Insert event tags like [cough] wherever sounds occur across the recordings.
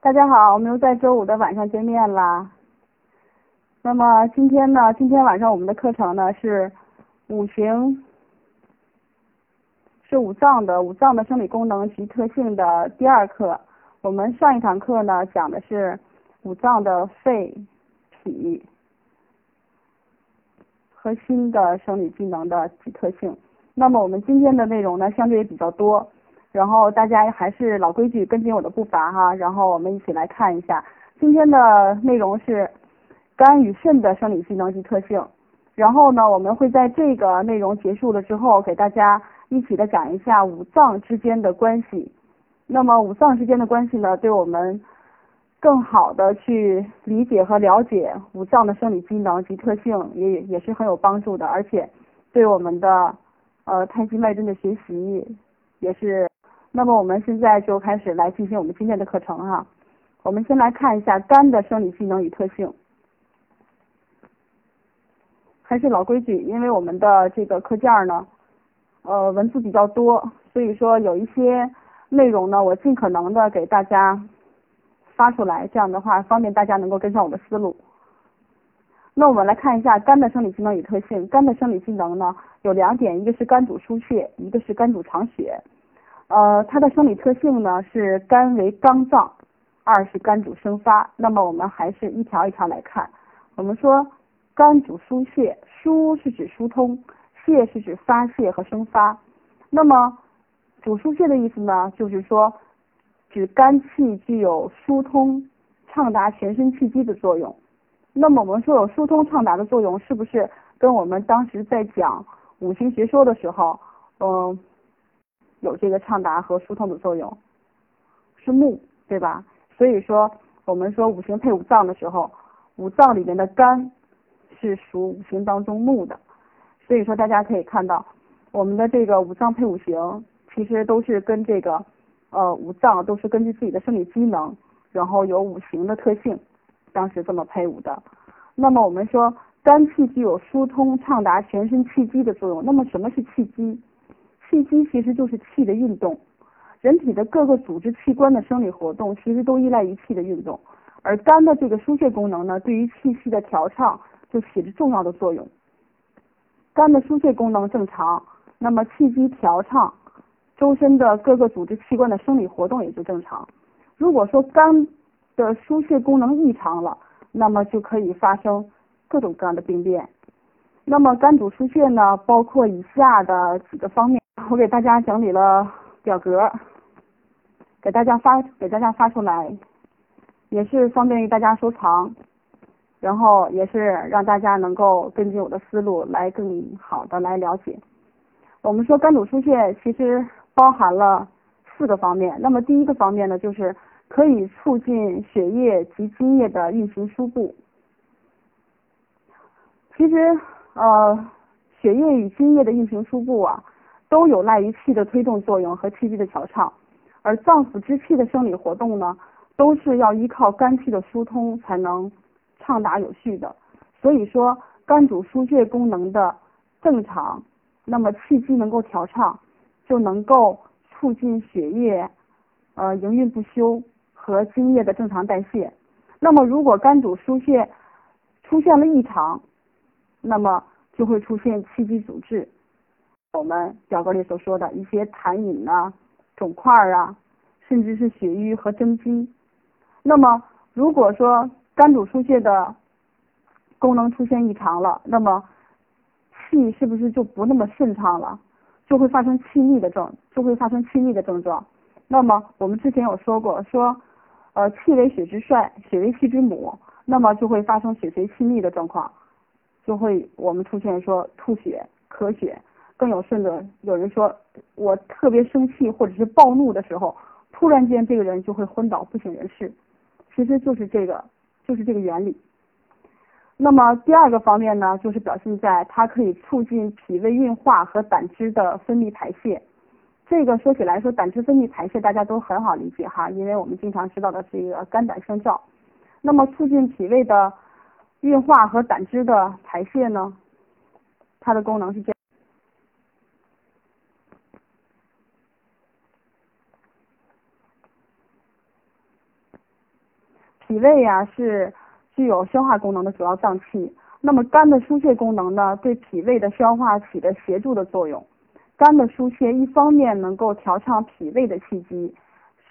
大家好，我们又在周五的晚上见面啦。那么今天呢，今天晚上我们的课程呢是五行，是五脏的五脏的生理功能及特性的第二课。我们上一堂课呢讲的是五脏的肺、脾和心的生理机能的及特性。那么我们今天的内容呢相对也比较多。然后大家还是老规矩，跟紧我的步伐哈。然后我们一起来看一下今天的内容是肝与肾的生理机能及特性。然后呢，我们会在这个内容结束了之后，给大家一起的讲一下五脏之间的关系。那么五脏之间的关系呢，对我们更好的去理解和了解五脏的生理机能及特性，也也是很有帮助的。而且对我们的呃太极脉针的学习也是。那么我们现在就开始来进行我们今天的课程哈。我们先来看一下肝的生理机能与特性。还是老规矩，因为我们的这个课件呢，呃，文字比较多，所以说有一些内容呢，我尽可能的给大家发出来，这样的话方便大家能够跟上我的思路。那我们来看一下肝的生理机能与特性。肝的生理机能呢有两点，一个是肝主疏泄，一个是肝主藏血。呃，它的生理特性呢是肝为刚脏，二是肝主生发。那么我们还是一条一条来看。我们说肝主疏泄，疏是指疏通，泄是指发泄和生发。那么主疏泄的意思呢，就是说指肝气具有疏通、畅达全身气机的作用。那么我们说有疏通畅达的作用，是不是跟我们当时在讲五行学说的时候，嗯？有这个畅达和疏通的作用，是木，对吧？所以说，我们说五行配五脏的时候，五脏里面的肝是属五行当中木的。所以说，大家可以看到，我们的这个五脏配五行，其实都是跟这个呃五脏都是根据自己的生理机能，然后有五行的特性，当时这么配伍的。那么我们说，肝气具有疏通畅达全身气机的作用。那么什么是气机？气机其实就是气的运动，人体的各个组织器官的生理活动其实都依赖于气的运动，而肝的这个疏泄功能呢，对于气息的调畅就起着重要的作用。肝的疏泄功能正常，那么气机调畅，周身的各个组织器官的生理活动也就正常。如果说肝的疏泄功能异常了，那么就可以发生各种各样的病变。那么肝主疏泄呢，包括以下的几个方面。我给大家整理了表格，给大家发给大家发出来，也是方便于大家收藏，然后也是让大家能够根据我的思路来更好的来了解。我们说肝主疏泄其实包含了四个方面，那么第一个方面呢，就是可以促进血液及津液的运行输布。其实呃，血液与津液的运行输布啊。都有赖于气的推动作用和气机的调畅，而脏腑之气的生理活动呢，都是要依靠肝气的疏通才能畅达有序的。所以说，肝主疏泄功能的正常，那么气机能够调畅，就能够促进血液呃营运不休和津液的正常代谢。那么如果肝主疏泄出现了异常，那么就会出现气机阻滞。我们表格里所说的一些痰饮啊、肿块啊，甚至是血瘀和蒸积。那么，如果说肝主疏泄的功能出现异常了，那么气是不是就不那么顺畅了？就会发生气逆的症，就会发生气逆的症状。那么我们之前有说过，说呃气为血之帅，血为气之母，那么就会发生血随气逆的状况，就会我们出现说吐血、咳血。更有甚者，有人说我特别生气或者是暴怒的时候，突然间这个人就会昏倒不省人事，其实就是这个，就是这个原理。那么第二个方面呢，就是表现在它可以促进脾胃运化和胆汁的分泌排泄。这个说起来说胆汁分泌排泄大家都很好理解哈，因为我们经常知道的是一个肝胆相照。那么促进脾胃的运化和胆汁的排泄呢，它的功能是这样。脾胃呀是具有消化功能的主要脏器，那么肝的疏泄功能呢，对脾胃的消化起着协助的作用。肝的疏泄一方面能够调畅脾胃的气机，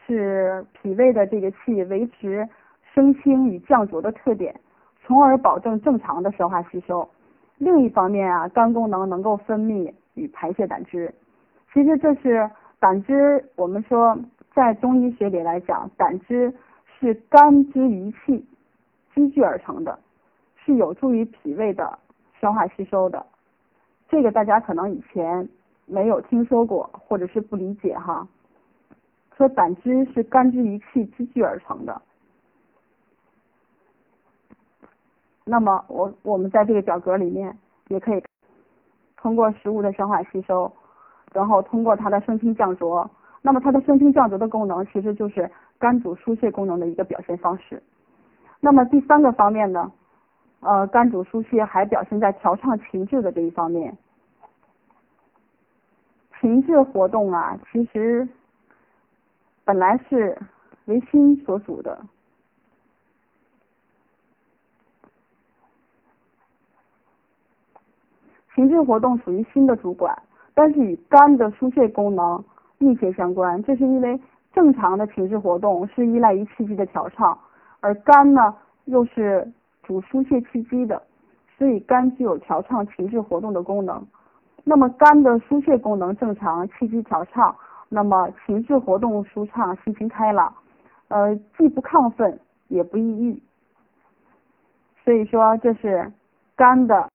使脾胃的这个气维持升清与降浊的特点，从而保证正常的消化吸收。另一方面啊，肝功能能够分泌与排泄胆汁。其实这是胆汁，我们说在中医学里来讲，胆汁是肝之余气积聚而成的，是有助于脾胃的消化吸收的。这个大家可能以前没有听说过，或者是不理解哈。说胆汁是肝之余气积聚而成的。那么我我们在这个表格里面也可以通过食物的消化吸收，然后通过它的升清降浊，那么它的升清降浊的功能其实就是肝主疏泄功能的一个表现方式。那么第三个方面呢，呃，肝主疏泄还表现在调畅情志的这一方面。情志活动啊，其实本来是为心所主的。情志活动属于心的主管，但是与肝的疏泄功能密切相关。这是因为正常的情志活动是依赖于气机的调畅，而肝呢又是主疏泄气机的，所以肝具有调畅情志活动的功能。那么肝的疏泄功能正常，气机调畅，那么情志活动舒畅，心情开朗，呃，既不亢奋也不抑郁。所以说这是肝的。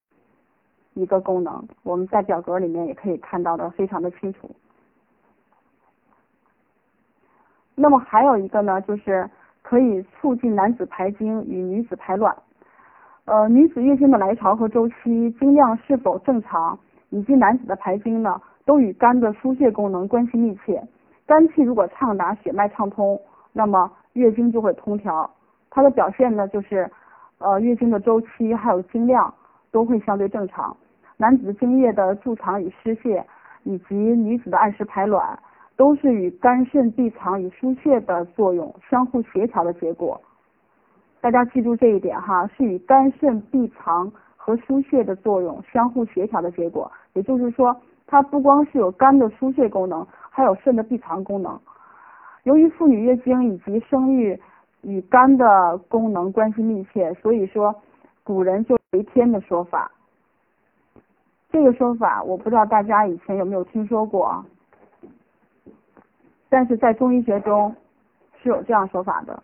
一个功能，我们在表格里面也可以看到的非常的清楚。那么还有一个呢，就是可以促进男子排精与女子排卵。呃，女子月经的来潮和周期、经量是否正常，以及男子的排精呢，都与肝的疏泄功能关系密切。肝气如果畅达，血脉畅通，那么月经就会通调。它的表现呢，就是呃月经的周期还有经量都会相对正常。男子精液的贮藏与失泄，以及女子的按时排卵，都是与肝肾闭藏与疏泄的作用相互协调的结果。大家记住这一点哈，是与肝肾闭藏和疏泄的作用相互协调的结果。也就是说，它不光是有肝的疏泄功能，还有肾的闭藏功能。由于妇女月经以及生育与肝的功能关系密切，所以说古人就为天的说法。这个说法我不知道大家以前有没有听说过啊，但是在中医学中是有这样说法的。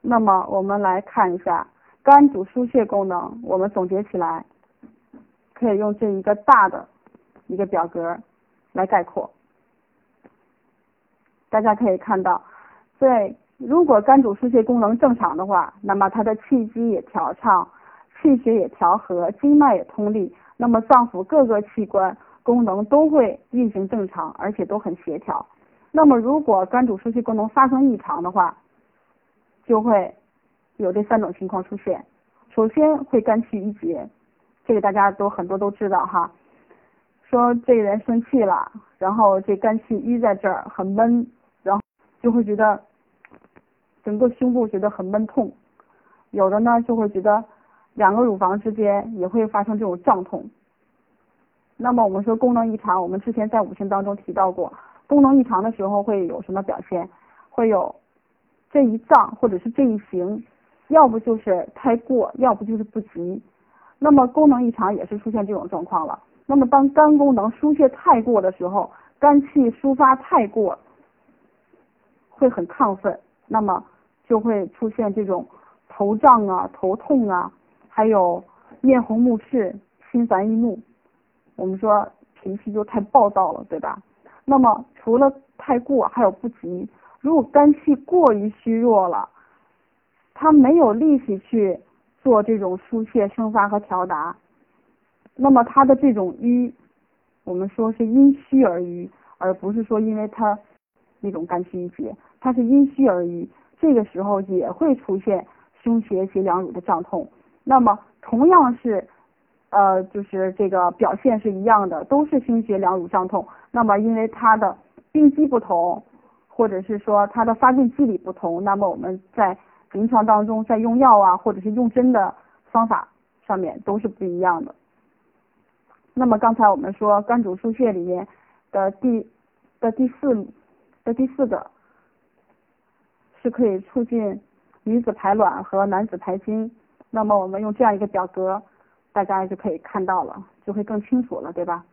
那么我们来看一下肝主疏泄功能，我们总结起来可以用这一个大的一个表格来概括。大家可以看到，在如果肝主疏泄功能正常的话，那么它的气机也调畅，气血也调和，经脉也通利，那么脏腑各个器官功能都会运行正常，而且都很协调。那么如果肝主疏泄功能发生异常的话，就会有这三种情况出现。首先会肝气郁结，这个大家都很多都知道哈，说这个人生气了，然后这肝气郁在这儿，很闷，然后就会觉得。整个胸部觉得很闷痛，有的呢就会觉得两个乳房之间也会发生这种胀痛。那么我们说功能异常，我们之前在五行当中提到过，功能异常的时候会有什么表现？会有这一脏或者是这一行，要不就是太过，要不就是不及。那么功能异常也是出现这种状况了。那么当肝功能疏泄太过的时候，肝气抒发太过，会很亢奋。那么就会出现这种头胀啊、头痛啊，还有面红目赤、心烦易怒。我们说脾气就太暴躁了，对吧？那么除了太过，还有不及。如果肝气过于虚弱了，他没有力气去做这种疏泄、生发和调达，那么他的这种瘀，我们说是因虚而瘀，而不是说因为他那种肝气郁结，它是因虚而瘀。这个时候也会出现胸胁及两乳的胀痛。那么同样是呃，就是这个表现是一样的，都是胸胁两乳胀痛。那么因为它的病机不同，或者是说它的发病机理不同，那么我们在临床当中在用药啊，或者是用针的方法上面都是不一样的。那么刚才我们说肝主疏泄里面的第的第四的第四个是可以促进女子排卵和男子排精。那么我们用这样一个表格，大家就可以看到了，就会更清楚了，对吧？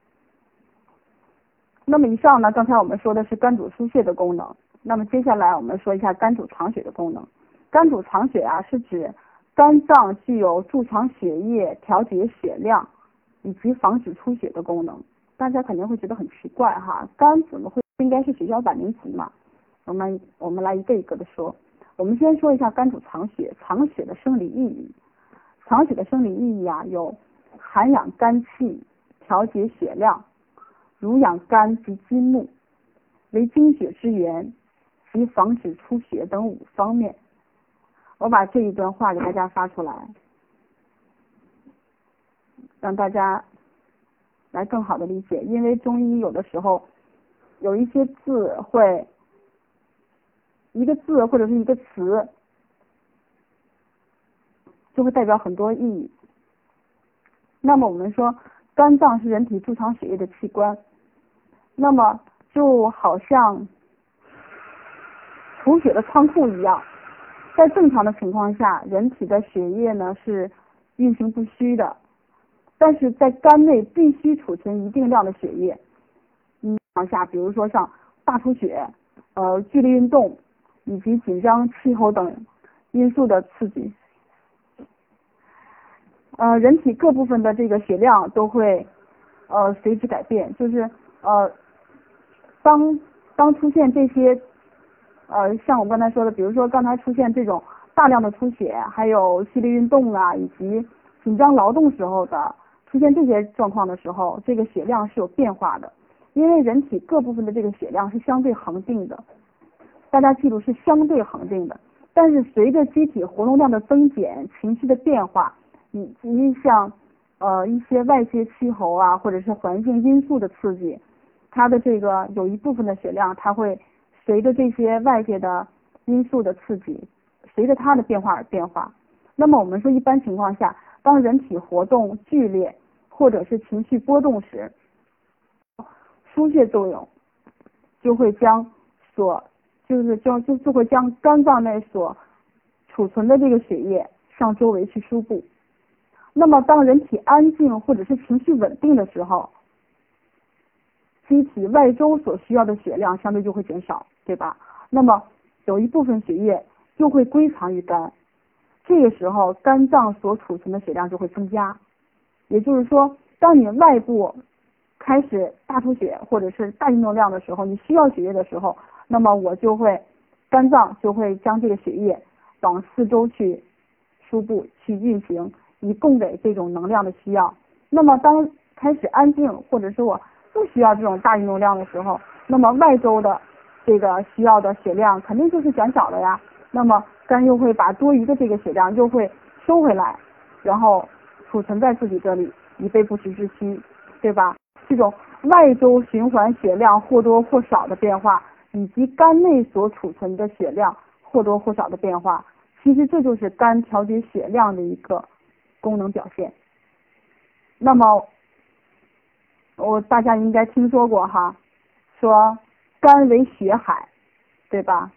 那么以上呢，刚才我们说的是肝主疏泄的功能。那么接下来我们说一下肝主藏血的功能。肝主藏血啊，是指肝脏具有贮藏血液、调节血量以及防止出血的功能。大家肯定会觉得很奇怪哈，肝怎么会应该是血小板凝集嘛？我们我们来一个一个的说。我们先说一下肝主藏血，藏血的生理意义。藏血的生理意义啊，有涵养肝气、调节血量、濡养肝及筋木、为精血之源及防止出血等五方面。我把这一段话给大家发出来，让大家来更好的理解。因为中医有的时候有一些字会一个字或者是一个词。就会代表很多意义。那么我们说，肝脏是人体贮藏血液的器官，那么就好像储血的仓库一样，在正常的情况下，人体的血液呢是运行不虚的，但是在肝内必须储存一定量的血液。情况下，比如说像大出血、呃剧烈运动以及紧张气候等因素的刺激。呃，人体各部分的这个血量都会呃随之改变，就是呃当当出现这些呃像我刚才说的，比如说刚才出现这种大量的出血，还有剧烈运动啊，以及紧张劳动时候的出现这些状况的时候，这个血量是有变化的，因为人体各部分的这个血量是相对恒定的，大家记住是相对恒定的，但是随着机体活动量的增减，情绪的变化。以及像呃一些外界气候啊，或者是环境因素的刺激，它的这个有一部分的血量，它会随着这些外界的因素的刺激，随着它的变化而变化。那么我们说，一般情况下，当人体活动剧烈或者是情绪波动时，疏泄作用就会将所就是将就就会将肝脏内所储存的这个血液向周围去输布。那么，当人体安静或者是情绪稳定的时候，机体外周所需要的血量相对就会减少，对吧？那么有一部分血液就会归藏于肝，这个时候肝脏所储存的血量就会增加。也就是说，当你外部开始大出血或者是大运动量的时候，你需要血液的时候，那么我就会肝脏就会将这个血液往四周去输布去运行。以供给这种能量的需要。那么当开始安静，或者说我不需要这种大运动量的时候，那么外周的这个需要的血量肯定就是减少了呀。那么肝又会把多余的这个血量又会收回来，然后储存在自己这里，以备不时之需，对吧？这种外周循环血量或多或少的变化，以及肝内所储存的血量或多或少的变化，其实这就是肝调节血量的一个。功能表现，那么我大家应该听说过哈，说肝为血海，对吧？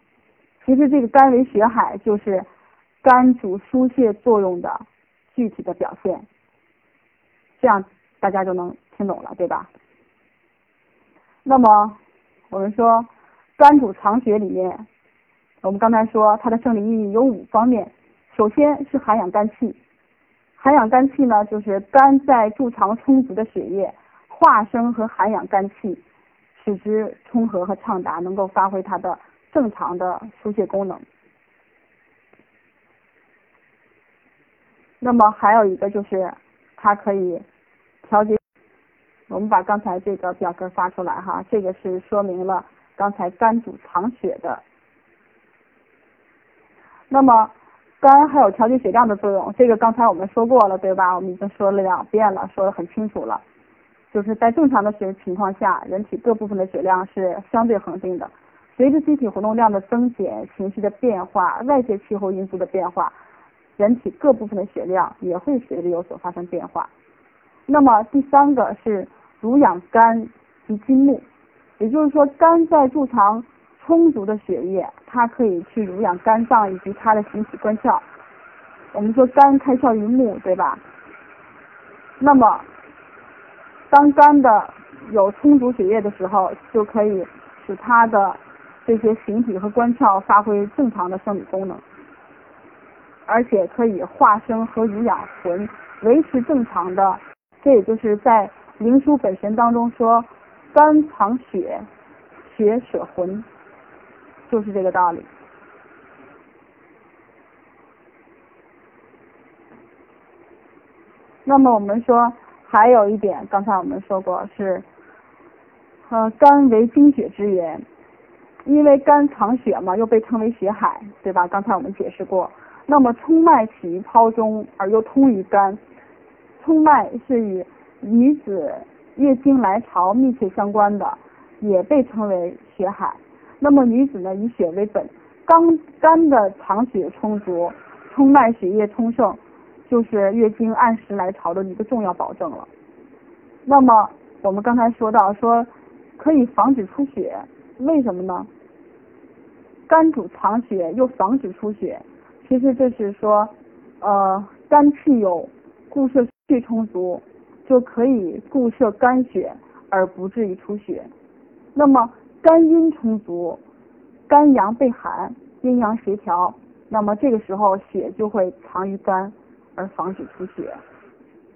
其实这个肝为血海就是肝主疏泄作用的具体的表现，这样大家就能听懂了，对吧？那么我们说肝主藏血里面，我们刚才说它的生理意义有五方面，首先是涵养肝气。涵养肝气呢，就是肝在贮藏充足的血液，化生和涵养肝气，使之充和和畅达，能够发挥它的正常的疏泄功能。那么还有一个就是，它可以调节。我们把刚才这个表格发出来哈，这个是说明了刚才肝主藏血的。那么肝还有调节血量的作用，这个刚才我们说过了，对吧？我们已经说了两遍了，说的很清楚了。就是在正常的血情况下，人体各部分的血量是相对恒定的。随着机体活动量的增减、情绪的变化、外界气候因素的变化，人体各部分的血量也会随之有所发生变化。那么第三个是濡养肝及筋木，也就是说，肝在贮藏充足的血液，它可以去濡养肝脏以及它的形体官窍。我们说肝开窍于目，对吧？那么当肝的有充足血液的时候，就可以使它的这些形体和官窍发挥正常的生理功能，而且可以化生和濡养魂，维持正常的。这也就是在灵枢本神当中说，肝藏血，血舍魂，就是这个道理。那么我们说还有一点，刚才我们说过是，呃，肝为精血之源，因为肝藏血嘛，又被称为血海，对吧？刚才我们解释过。那么冲脉起于胞中，而又通于肝。冲脉是与女子月经来潮密切相关的，也被称为血海。那么女子呢，以血为本，肝肝的藏血充足，冲脉血液充盛，就是月经按时来潮的一个重要保证了。那么我们刚才说到说可以防止出血，为什么呢？肝主藏血，又防止出血，其实这是说呃肝气有固摄。气充足就可以固摄肝血，而不至于出血。那么肝阴充足，肝阳被寒，阴阳协调，那么这个时候血就会藏于肝，而防止出血。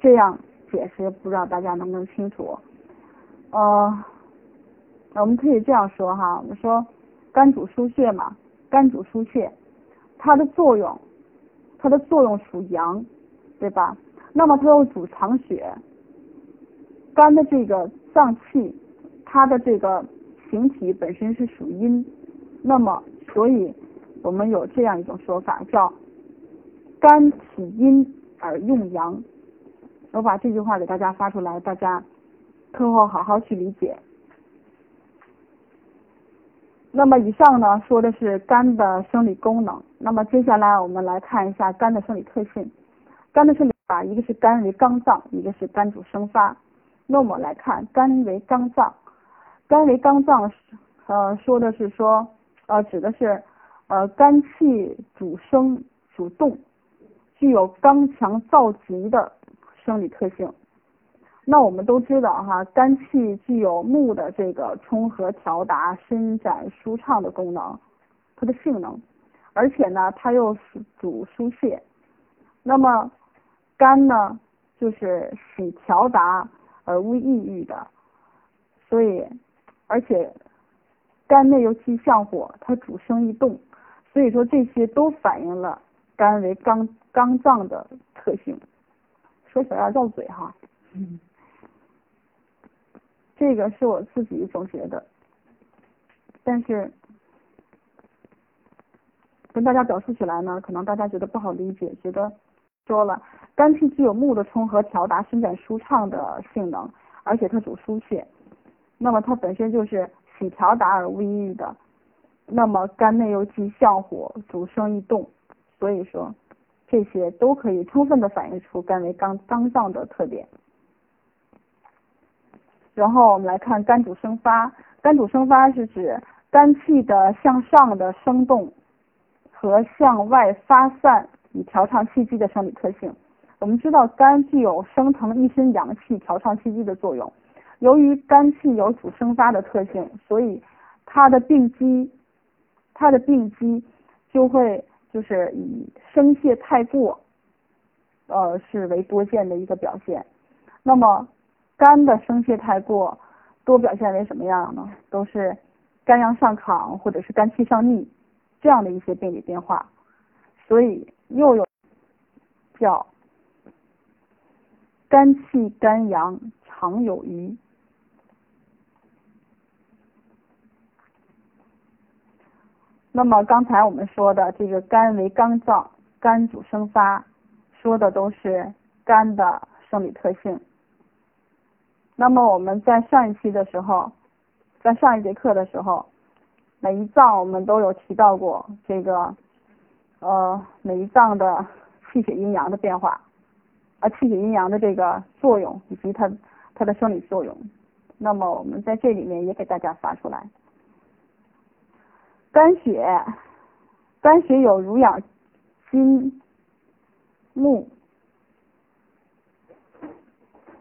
这样解释不知道大家能不能清楚？呃，我们可以这样说哈，我们说肝主疏血嘛，肝主疏血，它的作用，它的作用属阳，对吧？那么它又主藏血，肝的这个脏器，它的这个形体本身是属阴，那么所以我们有这样一种说法，叫肝体阴而用阳。我把这句话给大家发出来，大家课后好好去理解。那么以上呢说的是肝的生理功能，那么接下来我们来看一下肝的生理特性，肝的生理。啊，一个是肝为刚脏，一个是肝主生发。那我们来看肝为肝脏，肝为肝脏，呃，说的是说，呃，指的是呃肝气主生主动，具有刚强燥急的生理特性。那我们都知道哈，肝气具有木的这个冲和调达、伸展舒畅的功能，它的性能，而且呢，它又主疏泄。那么肝呢，就是喜调达而无抑郁的，所以而且肝内又气上火，它主生易动，所以说这些都反映了肝为刚刚脏的特性。说起来绕嘴哈，这个是我自己总结的，但是跟大家表述起来呢，可能大家觉得不好理解，觉得。说了，肝气具有木的冲和调达、伸展舒畅的性能，而且它主疏泄，那么它本身就是喜调达而无抑郁的。那么肝内又忌相火，主生易动，所以说这些都可以充分的反映出肝为刚刚脏的特点。然后我们来看肝主生发，肝主生发是指肝气的向上的生动和向外发散。以调畅气机的生理特性，我们知道肝具有升腾一身阳气、调畅气机的作用。由于肝气有主生发的特性，所以它的病机，它的病机就会就是以生泄太过，呃，是为多见的一个表现。那么肝的生泄太过，多表现为什么样呢？都是肝阳上亢或者是肝气上逆这样的一些病理变化。所以又有叫肝气肝阳常有余。那么刚才我们说的这个肝为刚脏，肝。肝主生发，说的都是肝的生理特性。那么我们在上一期的时候，在上一节课的时候，每一脏我们都有提到过这个，呃，每一脏的气血阴阳的变化，啊，气血阴阳的这个作用以及它它的生理作用。那么我们在这里面也给大家发出来。肝血，肝血有濡养筋木，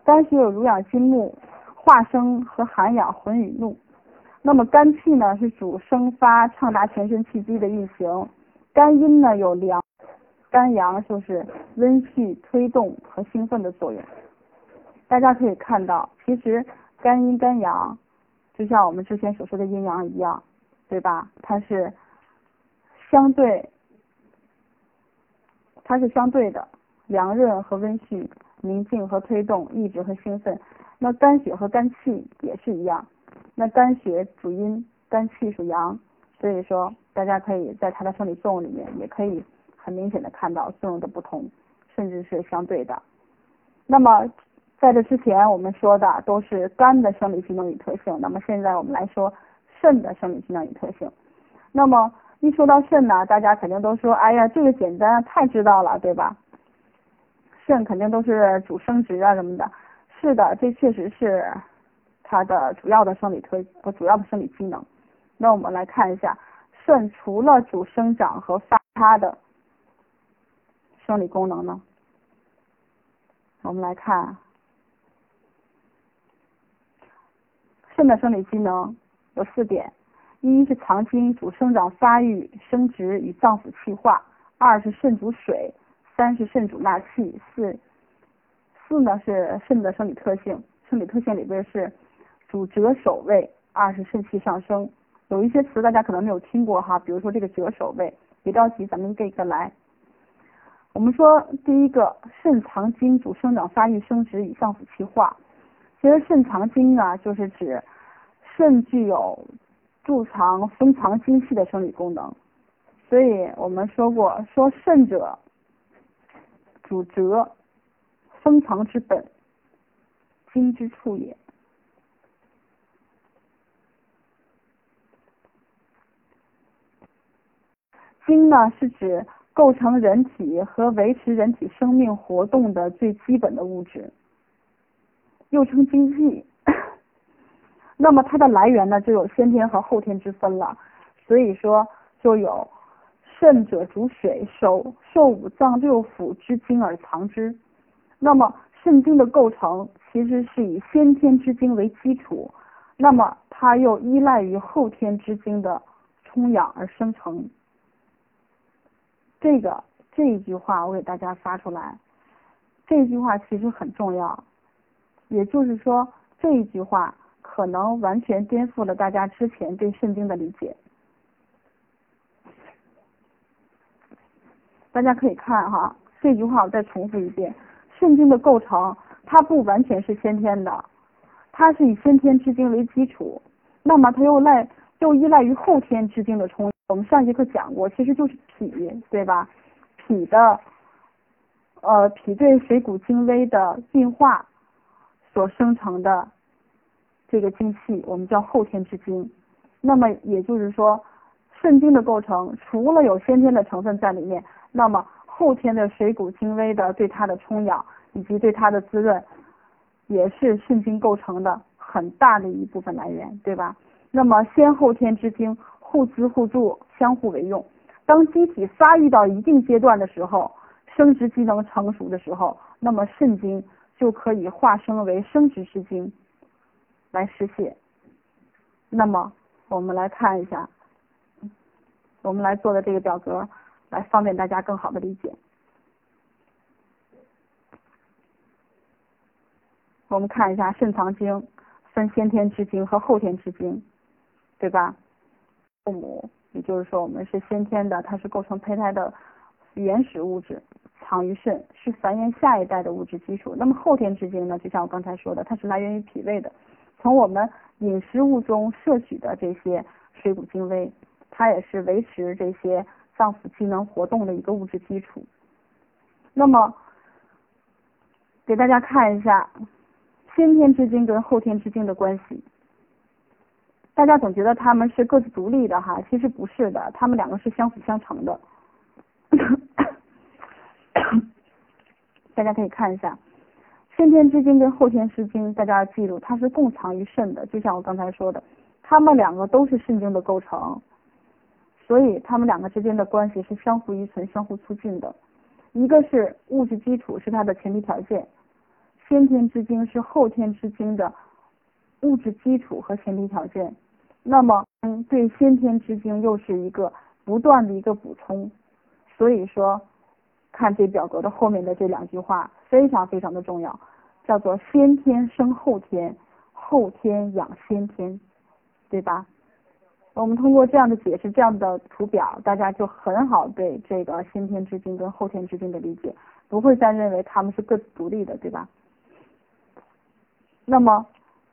肝血有濡养筋木、化生和涵养魂与怒。那么肝气呢是主生发、畅达全身气机的运行。肝阴呢有凉、肝阳就是温煦、推动和兴奋的作用。大家可以看到，其实肝阴肝阳就像我们之前所说的阴阳一样。对吧？它是相对，它是相对的，凉润和温煦，宁静和推动，抑制和兴奋。那肝血和肝气也是一样。那肝血主阴，肝气属阳，所以说大家可以在它的生理作用里面，也可以很明显的看到作用的不同，甚至是相对的。那么在这之前我们说的都是肝的生理机能与特性，那么现在我们来说。肾的生理机能与特性，那么一说到肾呢，大家肯定都说，哎呀，这个简单，太知道了，对吧？肾肯定都是主生殖啊什么的，是的，这确实是它的主要的生理特不主要的生理机能。那我们来看一下，肾除了主生长和发它的生理功能呢？我们来看肾的生理机能。有四点：一是藏精，主生长发育、生殖与脏腑气化；二是肾主水；三是肾主纳气；四四呢是肾的生理特性，生理特性里边是主折守卫，二是肾气上升。有一些词大家可能没有听过哈，比如说这个折手位，别着急，咱们一个一个来。我们说第一个，肾藏精，主生长发育、生殖与脏腑气化。其实肾藏精呢，就是指。肾具有贮藏、封藏精气的生理功能，所以我们说过，说肾者主折，封藏之本，精之处也。精呢，是指构成人体和维持人体生命活动的最基本的物质，又称精气。[coughs] 那么它的来源呢，就有先天和后天之分了。所以说，就有肾者主水，受受五脏六腑之精而藏之。那么肾精的构成其实是以先天之精为基础，那么它又依赖于后天之精的充养而生成。这个这一句话我给大家发出来，这句话其实很重要。也就是说，这一句话。可能完全颠覆了大家之前对圣经的理解。大家可以看哈，这句话我再重复一遍：圣经的构成，它不完全是先天的，它是以先天之精为基础，那么它又赖又依赖于后天之精的充。我们上节课讲过，其实就是脾，对吧？脾的，呃，脾对水谷精微的运化所生成的。这个精气我们叫后天之精，那么也就是说，肾精的构成除了有先天的成分在里面，那么后天的水谷精微的对它的充养以及对它的滋润，也是肾精构成的很大的一部分来源，对吧？那么先后天之精互滋互助，相互为用。当机体发育到一定阶段的时候，生殖机能成熟的时候，那么肾精就可以化生为生殖之精。来实现。那么我们来看一下，我们来做的这个表格，来方便大家更好的理解。我们看一下肾藏精分先天之精和后天之精，对吧？父母，也就是说我们是先天的，它是构成胚胎的原始物质，藏于肾，是繁衍下一代的物质基础。那么后天之精呢？就像我刚才说的，它是来源于脾胃的。从我们饮食物中摄取的这些水谷精微，它也是维持这些脏腑机能活动的一个物质基础。那么给大家看一下先天之精跟后天之精的关系。大家总觉得他们是各自独立的哈，其实不是的，他们两个是相辅相成的。[coughs] 大家可以看一下，先天之精跟后天之精，大家要记住，它是共藏于肾的。就像我刚才说的，他们两个都是肾经的构成，所以他们两个之间的关系是相互依存、相互促进的。一个是物质基础，是它的前提条件；先天之精是后天之精的物质基础和前提条件。那么，嗯，对先天之精又是一个不断的一个补充。所以说。看这表格的后面的这两句话非常非常的重要，叫做先天生后天，后天养先天，对吧？我们通过这样的解释，这样的图表，大家就很好对这个先天之精跟后天之精的理解，不会再认为他们是各自独立的，对吧？那么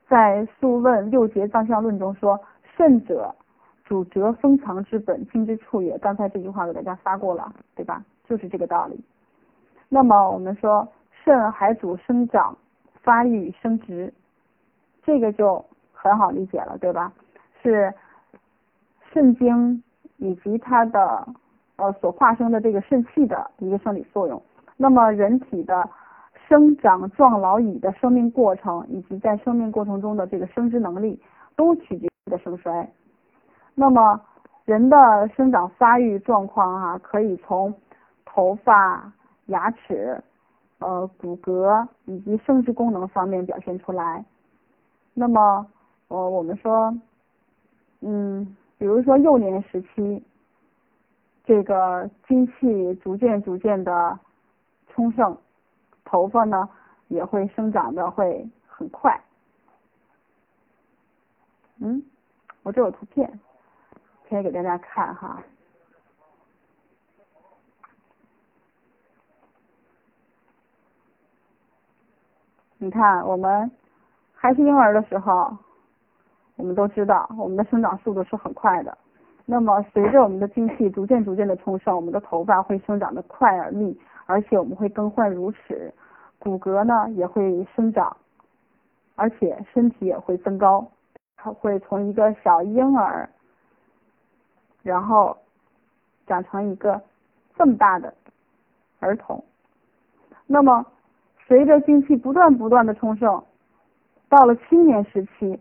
在《素问·六节脏象论》中说，肾者主折封藏之本，精之处也。刚才这句话给大家发过了，对吧？就是这个道理。那么我们说肾还主生长、发育、生殖，这个就很好理解了，对吧？是肾精以及它的呃所化生的这个肾气的一个生理作用。那么人体的生长、壮老、已的生命过程，以及在生命过程中的这个生殖能力，都取决的盛衰。那么人的生长发育状况啊，可以从头发、牙齿、呃骨骼以及生殖功能方面表现出来。那么，呃我们说，嗯，比如说幼年时期，这个精气逐渐逐渐的充盛，头发呢也会生长的会很快。嗯，我这有图片，可以给大家看哈。你看，我们还是婴儿的时候，我们都知道我们的生长速度是很快的。那么，随着我们的精气逐渐逐渐的充盛，我们的头发会生长的快而密，而且我们会更换如齿，骨骼呢也会生长，而且身体也会增高。它会从一个小婴儿，然后长成一个这么大的儿童。那么。随着精气不断不断的充盛，到了青年时期，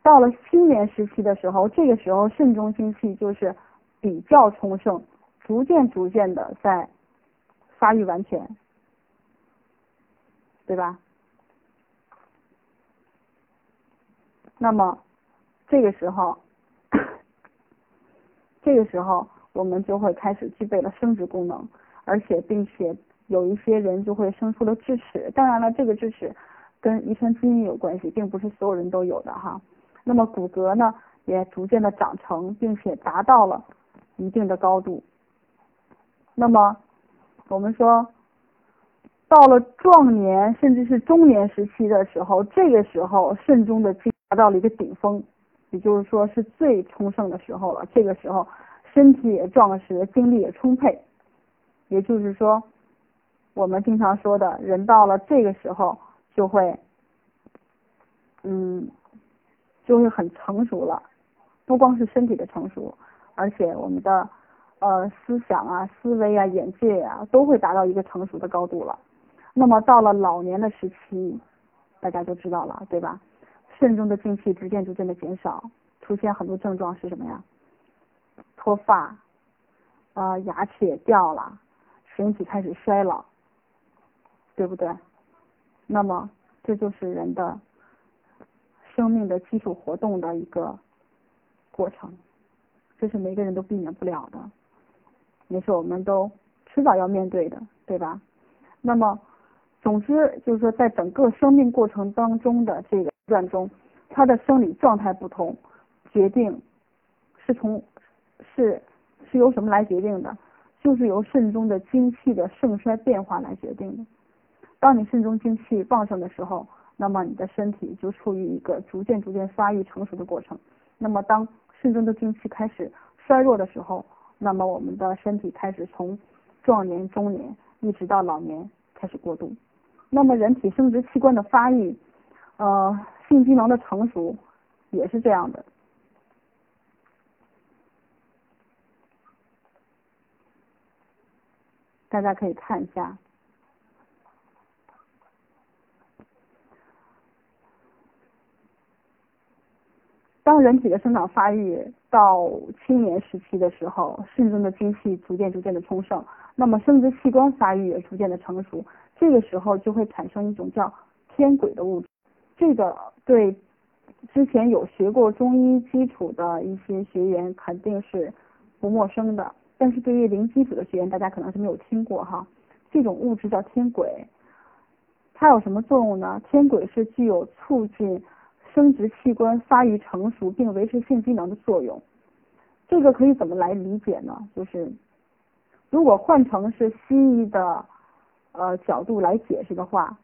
到了青年时期的时候，这个时候肾中精气就是比较充盛，逐渐逐渐的在发育完全，对吧？那么这个时候，这个时候我们就会开始具备了生殖功能，而且并且。有一些人就会生出了智齿，当然了，这个智齿跟遗传基因有关系，并不是所有人都有的哈。那么骨骼呢，也逐渐的长成，并且达到了一定的高度。那么我们说，到了壮年甚至是中年时期的时候，这个时候肾中的精达到了一个顶峰，也就是说是最充盛的时候了。这个时候身体也壮实，精力也充沛，也就是说。我们经常说的人到了这个时候就会，嗯，就会很成熟了，不光是身体的成熟，而且我们的呃思想啊、思维啊、眼界啊都会达到一个成熟的高度了。那么到了老年的时期，大家就知道了，对吧？肾中的精气逐渐逐渐的减少，出现很多症状是什么呀？脱发，呃，牙齿也掉了，身体开始衰老。对不对？那么这就是人的生命的基础活动的一个过程，这是每个人都避免不了的，也是我们都迟早要面对的，对吧？那么，总之就是说，在整个生命过程当中的这个段中，他的生理状态不同，决定是从是是由什么来决定的？就是由肾中的精气的盛衰变化来决定的。当你肾中精气旺盛的时候，那么你的身体就处于一个逐渐逐渐发育成熟的过程。那么当肾中的精气开始衰弱的时候，那么我们的身体开始从壮年、中年，一直到老年开始过渡。那么人体生殖器官的发育，呃，性机能的成熟也是这样的。大家可以看一下。当人体的生长发育到青年时期的时候，肾中的精气逐渐逐渐的充盛，那么生殖器官发育也逐渐的成熟，这个时候就会产生一种叫天癸的物质。这个对之前有学过中医基础的一些学员肯定是不陌生的，但是对于零基础的学员，大家可能是没有听过哈。这种物质叫天癸，它有什么作用呢？天癸是具有促进。生殖器官发育成熟并维持性机能的作用，这个可以怎么来理解呢？就是如果换成是西医的呃角度来解释的话，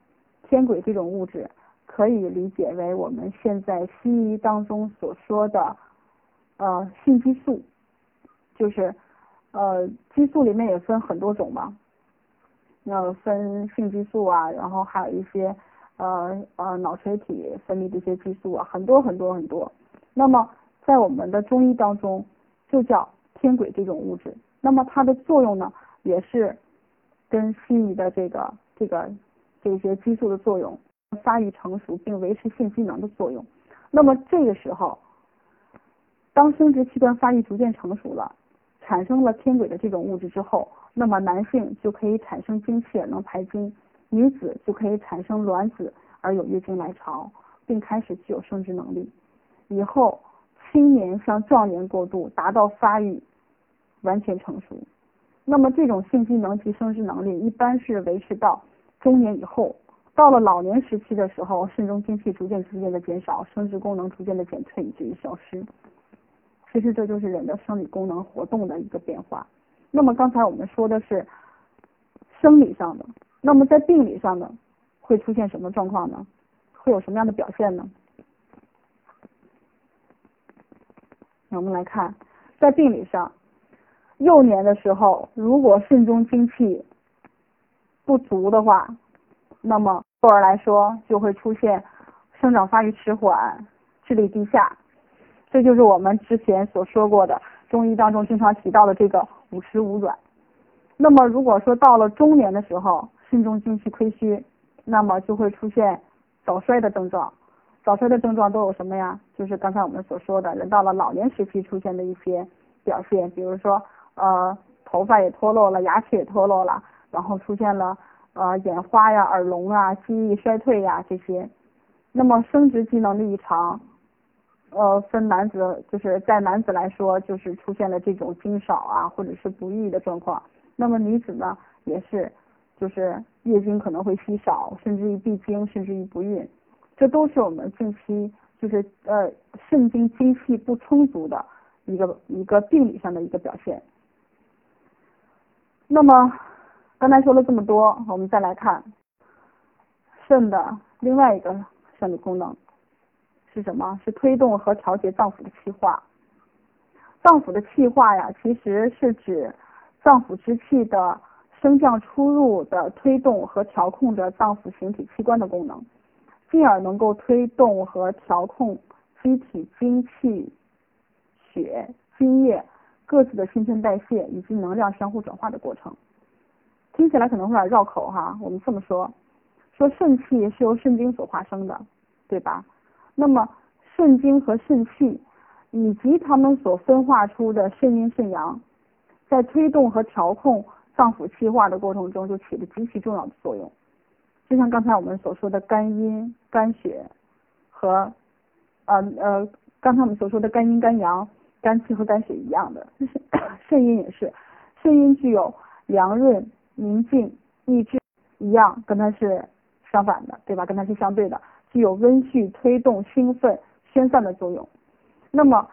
天癸这种物质可以理解为我们现在西医当中所说的呃性激素，就是呃激素里面也分很多种嘛，那分性激素啊，然后还有一些。呃呃，脑垂体分泌这些激素啊，很多很多很多。那么在我们的中医当中，就叫天癸这种物质。那么它的作用呢，也是跟西医的这个这个这些激素的作用，发育成熟并维持性机能的作用。那么这个时候，当生殖器官发育逐渐成熟了，产生了天癸的这种物质之后，那么男性就可以产生精气，能排精。女子就可以产生卵子而有月经来潮，并开始具有生殖能力。以后青年向壮年过渡，达到发育完全成熟。那么这种性机能及生殖能力一般是维持到中年以后。到了老年时期的时候，肾中精气逐渐逐渐的减少，生殖功能逐渐的减退，以至于消失。其实这就是人的生理功能活动的一个变化。那么刚才我们说的是生理上的。那么在病理上呢，会出现什么状况呢？会有什么样的表现呢？我们来看，在病理上，幼年的时候，如果肾中精气不足的话，那么幼儿来说就会出现生长发育迟缓、智力低下，这就是我们之前所说过的中医当中经常提到的这个五迟五软。那么如果说到了中年的时候，肾中精气亏虚，那么就会出现早衰的症状。早衰的症状都有什么呀？就是刚才我们所说的，人到了老年时期出现的一些表现，比如说呃头发也脱落了，牙齿也脱落了，然后出现了呃眼花呀、耳聋啊、记忆衰退呀这些。那么生殖机能的异常，呃分男子就是在男子来说，就是出现了这种精少啊，或者是不育的状况。那么女子呢，也是。就是月经可能会稀少，甚至于闭经，甚至于不孕，这都是我们近期就是呃肾精精气不充足的一个一个病理上的一个表现。那么刚才说了这么多，我们再来看肾的另外一个生理功能是什么？是推动和调节脏腑的气化。脏腑的气化呀，其实是指脏腑之气的。升降出入的推动和调控着脏腑形体器官的功能，进而能够推动和调控机体精气、血、津液各自的新陈代谢以及能量相互转化的过程。听起来可能会有点绕口哈，我们这么说，说肾气是由肾精所化生的，对吧？那么肾精和肾气以及它们所分化出的肾阴肾阳，在推动和调控。脏腑气化的过程中就起了极其重要的作用，就像刚才我们所说的肝阴、肝血和呃呃刚才我们所说的肝阴、肝阳、肝气和肝血一样的，就是 [coughs] 肾阴也是，肾阴具有凉润、宁静、益智一样，跟它是相反的，对吧？跟它是相对的，具有温煦、推动、兴奋、宣散的作用。那么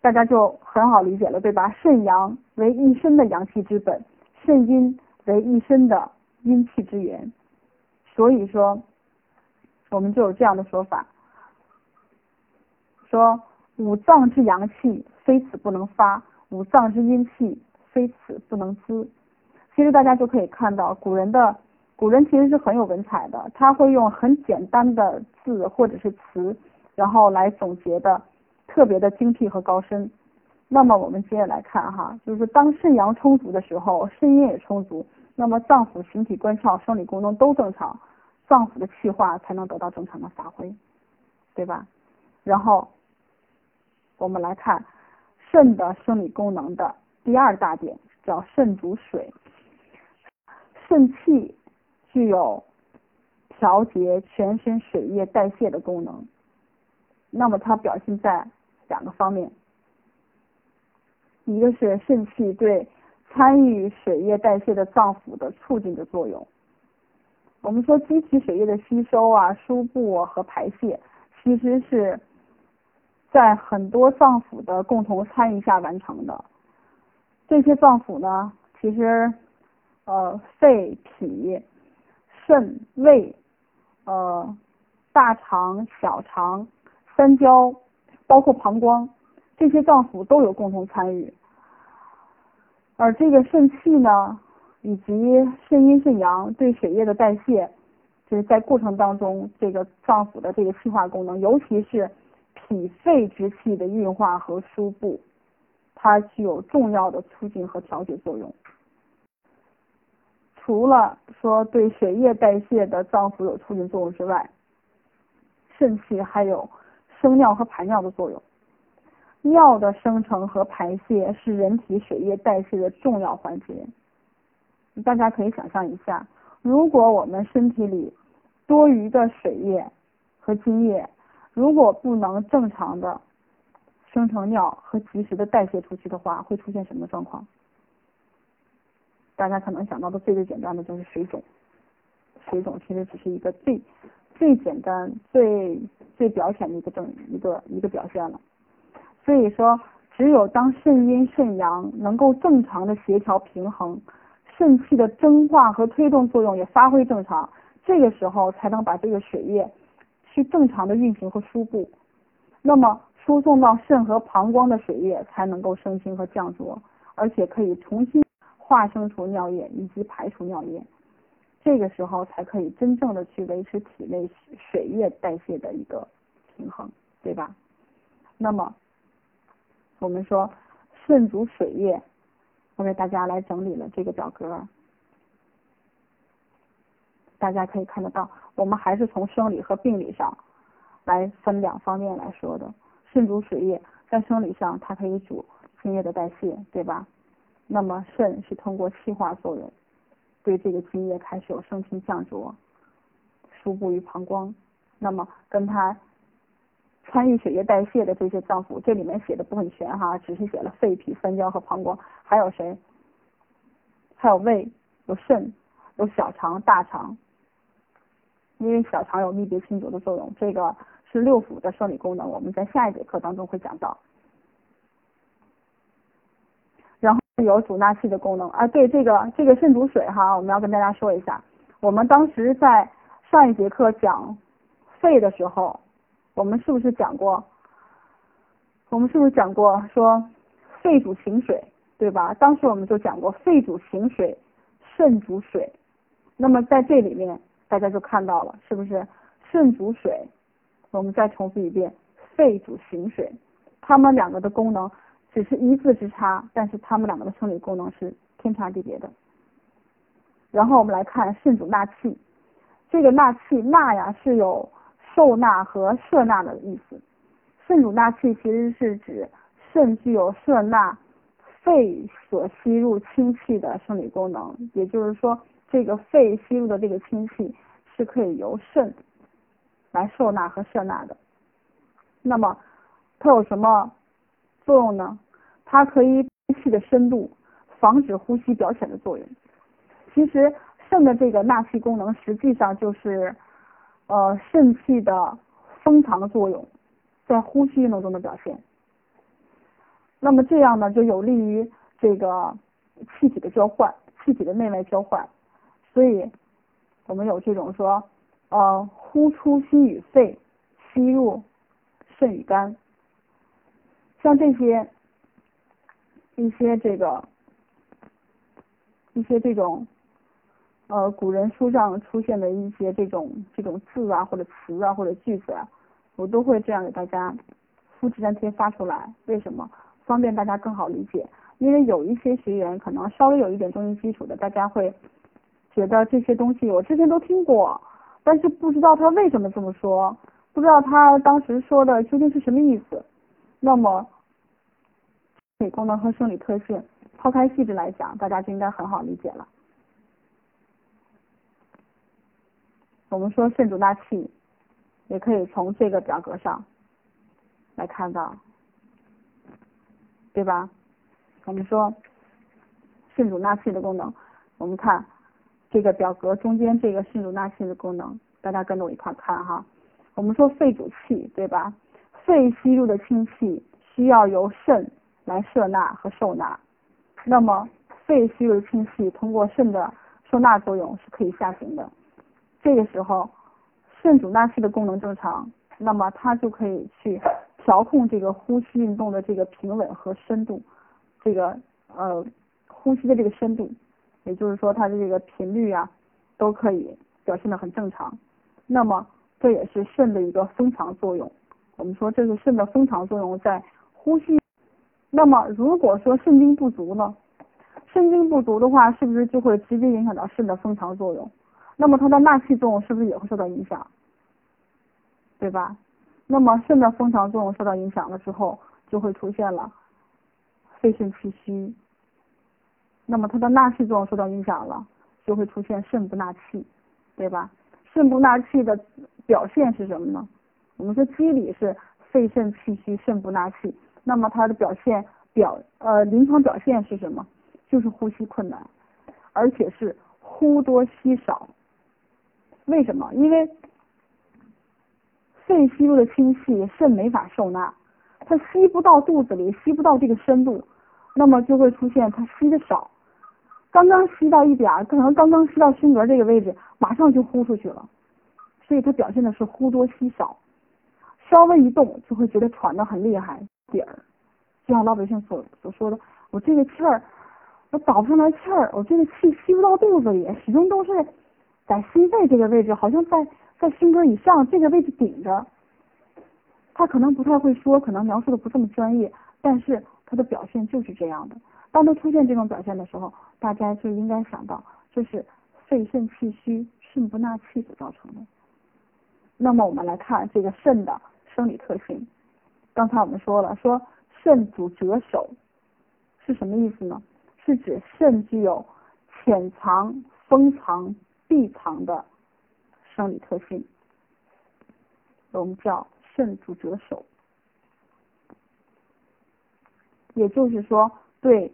大家就很好理解了，对吧？肾阳为一身的阳气之本。肾阴为一身的阴气之源，所以说我们就有这样的说法，说五脏之阳气非此不能发，五脏之阴气非此不能滋。其实大家就可以看到，古人的古人其实是很有文采的，他会用很简单的字或者是词，然后来总结的特别的精辟和高深。那么我们接着来看哈，就是当肾阳充足的时候，肾阴也充足，那么脏腑形体官窍生理功能都正常，脏腑的气化才能得到正常的发挥，对吧？然后我们来看肾的生理功能的第二大点，叫肾主水。肾气具有调节全身水液代谢的功能，那么它表现在两个方面。一个是肾气对参与水液代谢的脏腑的促进的作用。我们说机体水液的吸收啊、输布和排泄，其实是在很多脏腑的共同参与下完成的。这些脏腑呢，其实呃肺、脾、肾、胃、呃大肠、小肠、三焦，包括膀胱。这些脏腑都有共同参与，而这个肾气呢，以及肾阴肾阳对血液的代谢，就是在过程当中，这个脏腑的这个气化功能，尤其是脾肺之气的运化和输布，它具有重要的促进和调节作用。除了说对血液代谢的脏腑有促进作用之外，肾气还有生尿和排尿的作用。尿的生成和排泄是人体水液代谢的重要环节。大家可以想象一下，如果我们身体里多余的水液和津液，如果不能正常的生成尿和及时的代谢出去的话，会出现什么状况？大家可能想到的最最简单的就是水肿。水肿其实只是一个最最简单、最最表浅的一个症一个一个表现了。所以说，只有当肾阴肾阳能够正常的协调平衡，肾气的蒸化和推动作用也发挥正常，这个时候才能把这个水液去正常的运行和输布，那么输送到肾和膀胱的水液才能够升清和降浊，而且可以重新化生出尿液以及排出尿液，这个时候才可以真正的去维持体内水液代谢的一个平衡，对吧？那么。我们说肾主水液，我给大家来整理了这个表格，大家可以看得到，我们还是从生理和病理上来分两方面来说的。肾主水液，在生理上它可以主津液的代谢，对吧？那么肾是通过气化作用，对这个津液开始有升清降浊，输布于膀胱，那么跟它。参与血液代谢的这些脏腑，这里面写的不很全哈，只是写了肺、脾、三焦和膀胱，还有谁？还有胃、有肾、有小肠、大肠。因为小肠有泌别清浊的作用，这个是六腑的生理功能，我们在下一节课当中会讲到。然后有主纳气的功能啊，对这个这个肾主水哈，我们要跟大家说一下，我们当时在上一节课讲肺的时候。我们是不是讲过？我们是不是讲过说肺主行水，对吧？当时我们就讲过肺主行水，肾主水。那么在这里面，大家就看到了，是不是肾主水？我们再重复一遍，肺主行水。它们两个的功能只是一字之差，但是它们两个的生理功能是天差地别的。然后我们来看肾主纳气，这个纳气纳呀是有。受纳和摄纳的意思，肾主纳气其实是指肾具有摄纳肺所吸入氢气的生理功能，也就是说，这个肺吸入的这个氢气是可以由肾来受纳和摄纳的。那么它有什么作用呢？它可以气的深度，防止呼吸表浅的作用。其实肾的这个纳气功能实际上就是。呃，肾气的封藏作用，在呼吸运动中的表现。那么这样呢，就有利于这个气体的交换，气体的内外交换。所以，我们有这种说，呃，呼出心与肺，吸入肾与肝。像这些一些这个一些这种呃古人书上出现的一些这种这种字啊或者词啊或者句子啊，我都会这样给大家复制粘贴发出来。为什么？方便大家更好理解。因为有一些学员可能稍微有一点中医基础的，大家会觉得这些东西我之前都听过，但是不知道他为什么这么说，不知道他当时说的究竟是什么意思。那么，理功能和生理特性，抛开细致来讲，大家就应该很好理解了。我们说肾主纳气，也可以从这个表格上来看到，对吧？我们说肾主纳气的功能，我们看这个表格中间这个肾主纳气的功能，大家跟着我一块看哈。我们说肺主气，对吧？肺吸入的清气需要由肾来摄纳和受纳，那么肺吸入的清气通过肾的收纳作用是可以下行的。这个时候肾主纳气的功能正常，那么它就可以去调控这个呼吸运动的这个平稳和深度。这个呃呼吸的这个深度，也就是说它的这个频率啊，都可以表现的很正常。那么这也是肾的一个封藏作用。我们说这是肾的封藏作用在呼吸。那么如果说肾精不足呢？肾精不足的话，是不是就会直接影响到肾的封藏作用？那么它的纳气作用是不是也会受到影响？对吧？那么肾的封藏作用受到影响了之后，就会出现了。肺肾气虚，那么它的纳气作用受到影响了，就会出现肾不纳气，对吧？肾不纳气的表现是什么呢？我们说机理是肺肾气虚，肾不纳气，那么它的表现表呃临床表现是什么？就是呼吸困难，而且是呼多吸少。为什么？因为肺吸入的清气，肾没法受纳，它吸不到肚子里，吸不到这个深度。那么就会出现它吸的少，刚刚吸到一点儿，可能刚刚吸到胸膈这个位置，马上就呼出去了，所以它表现的是呼多吸少，稍微一动就会觉得喘的很厉害，底儿，就像老百姓所所说的，我这个气儿，我倒不上来气儿，我这个气吸不到肚子里，始终都是在心肺这个位置，好像在在胸膈以上这个位置顶着，他可能不太会说，可能描述的不这么专业，但是。他的表现就是这样的。当他出现这种表现的时候，大家就应该想到，这是肺肾气虚、肾不纳气所造成的。那么我们来看这个肾的生理特性。刚才我们说了，说肾主折守，是什么意思呢？是指肾具有潜藏、封藏、闭藏的生理特性，我们叫肾主折守。也就是说，对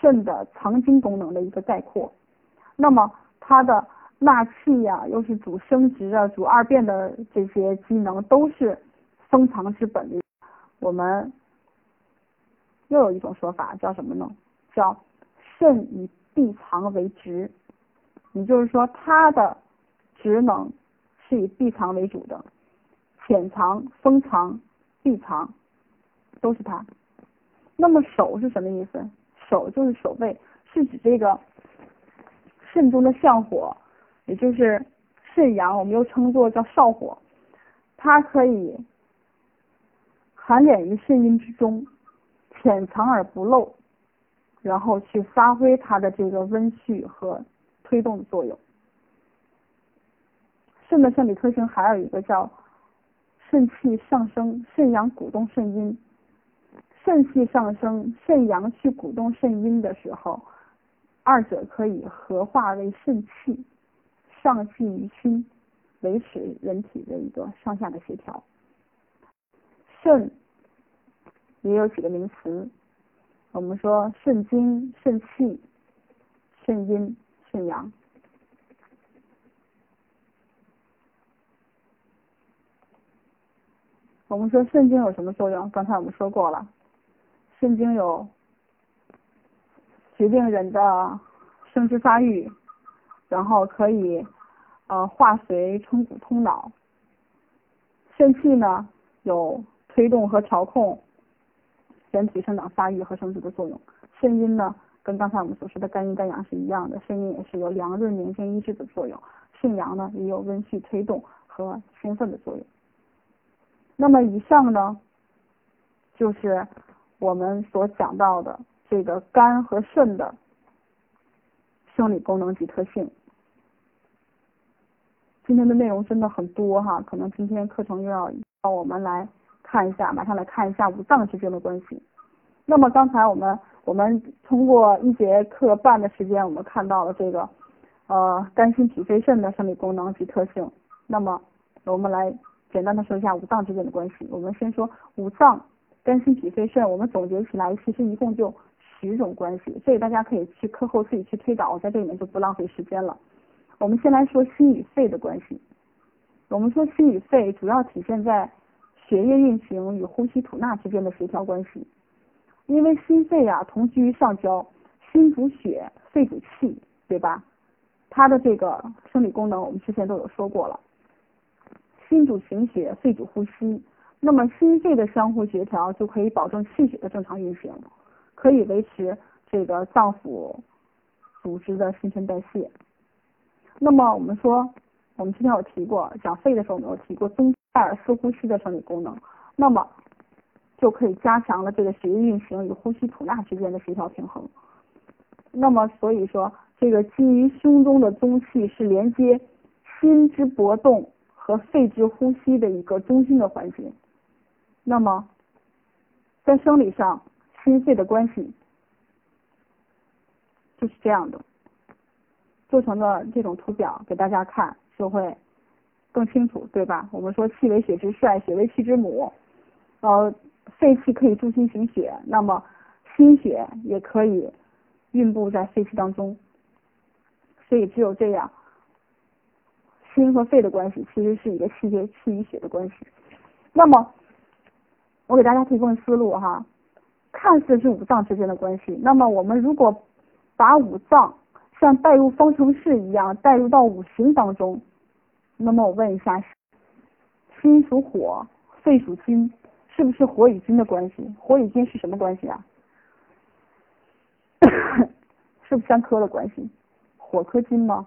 肾的藏精功能的一个概括。那么它的纳气呀，又是主生殖啊、主二便的这些机能，都是封藏之本。我们又有一种说法叫什么呢？叫肾以闭藏为职。也就是说，它的职能是以闭藏为主的，潜藏、封藏、闭藏都是它。那么手是什么意思？手就是手背，是指这个肾中的相火，也就是肾阳，我们又称作叫少火，它可以含敛于肾阴之中，潜藏而不露，然后去发挥它的这个温煦和推动的作用。肾的生理特性还有一个叫肾气上升，肾阳鼓动肾阴。肾气上升，肾阳去鼓动肾阴的时候，二者可以合化为肾气，上气于心，维持人体的一个上下的协调。肾也有几个名词，我们说肾精、肾气、肾阴、肾阳。我们说肾精有什么作用？刚才我们说过了。肾经有决定人的生殖发育，然后可以呃化髓冲骨通脑。肾气呢有推动和调控人体生长发育和生殖的作用。肾阴呢跟刚才我们所说的肝阴肝阳是一样的，肾阴也是有凉润宁静抑制的作用，肾阳呢也有温煦推动和兴奋的作用。那么以上呢，就是我们所讲到的这个肝和肾的生理功能及特性。今天的内容真的很多哈，可能今天课程又要让我们来看一下，马上来看一下五脏之间的关系。那么刚才我们我们通过一节课半的时间，我们看到了这个呃肝心脾肺肾的生理功能及特性。那么我们来。简单的说一下五脏之间的关系。我们先说五脏，肝心脾肺肾，我们总结起来其实一共就十种关系，所以大家可以去课后自己去推导，我在这里面就不浪费时间了。我们先来说心与肺的关系。我们说心与肺主要体现在血液运行与呼吸吐纳之间的协调关系。因为心肺啊同居于上焦，心主血，肺主气，对吧？它的这个生理功能我们之前都有说过了。心主行血，肺主呼吸。那么心肺的相互协调，就可以保证气血的正常运行，可以维持这个脏腑组织的新陈代谢。那么我们说，我们之前有提过，讲肺的时候我们有提过宗塞尔斯呼吸的生理功能，那么就可以加强了这个血液运行与呼吸吐纳之间的协调平衡。那么所以说，这个基于胸中的宗气是连接心之搏动。和肺之呼吸的一个中心的环节。那么，在生理上，心肺的关系就是这样的。做成的这种图表给大家看，就会更清楚，对吧？我们说气为血之帅，血为气之母。呃，肺气可以助心行血，那么心血也可以运布在肺气当中。所以只有这样。心和肺的关系其实是一个气血气与血的关系。那么，我给大家提供思路哈，看似是五脏之间的关系。那么我们如果把五脏像带入方程式一样带入到五行当中，那么我问一下，心属火，肺属金，是不是火与金的关系？火与金是什么关系啊？[coughs] 是不是相克的关系？火克金吗？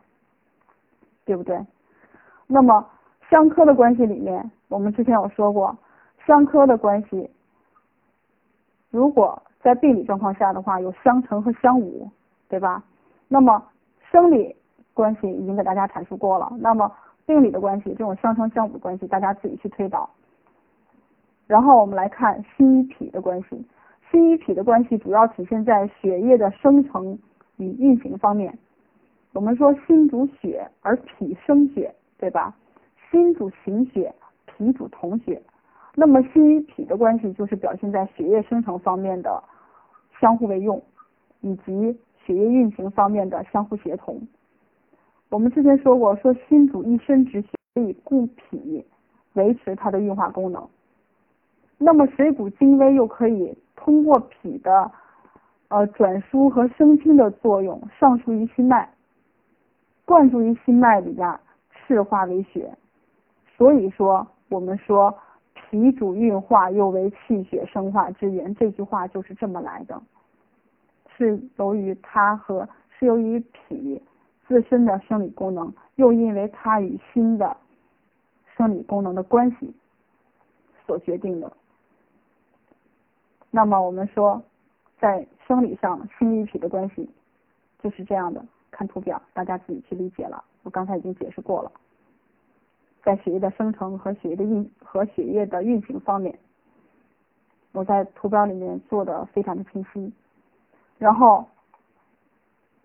对不对？那么相克的关系里面，我们之前有说过，相克的关系，如果在病理状况下的话，有相乘和相侮，对吧？那么生理关系已经给大家阐述过了，那么病理的关系，这种相生相补的关系，大家自己去推导。然后我们来看心与脾的关系，心与脾的关系主要体现在血液的生成与运行方面。我们说心主血，而脾生血。对吧？心主行血，脾主统血。那么心与脾的关系就是表现在血液生成方面的相互为用，以及血液运行方面的相互协同。我们之前说过，说心主一身之血，可以固脾，维持它的运化功能。那么水谷精微又可以通过脾的呃转输和升清的作用，上输于心脉，灌注于心脉里边。赤化为血，所以说我们说脾主运化，又为气血生化之源，这句话就是这么来的，是由于它和是由于脾自身的生理功能，又因为它与心的生理功能的关系所决定的。那么我们说，在生理上，心与脾的关系就是这样的。看图表，大家自己去理解了。我刚才已经解释过了，在血液的生成和血液的运和血液的运行方面，我在图表里面做的非常的清晰。然后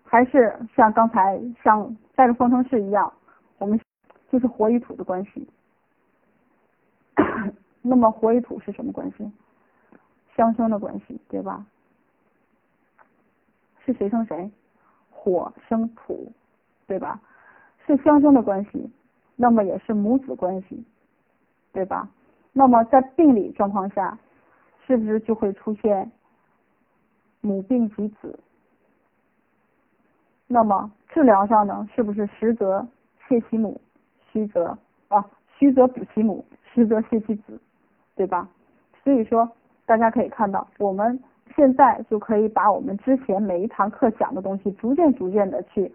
还是像刚才像带入方程式一样，我们就是火与土的关系。[coughs] 那么火与土是什么关系？相生的关系，对吧？是谁生谁？火生土，对吧？是相生的关系，那么也是母子关系，对吧？那么在病理状况下，是不是就会出现母病及子？那么治疗上呢，是不是实则泻其母，虚则啊虚则补其母，实则泻其子，对吧？所以说大家可以看到，我们现在就可以把我们之前每一堂课讲的东西，逐渐逐渐的去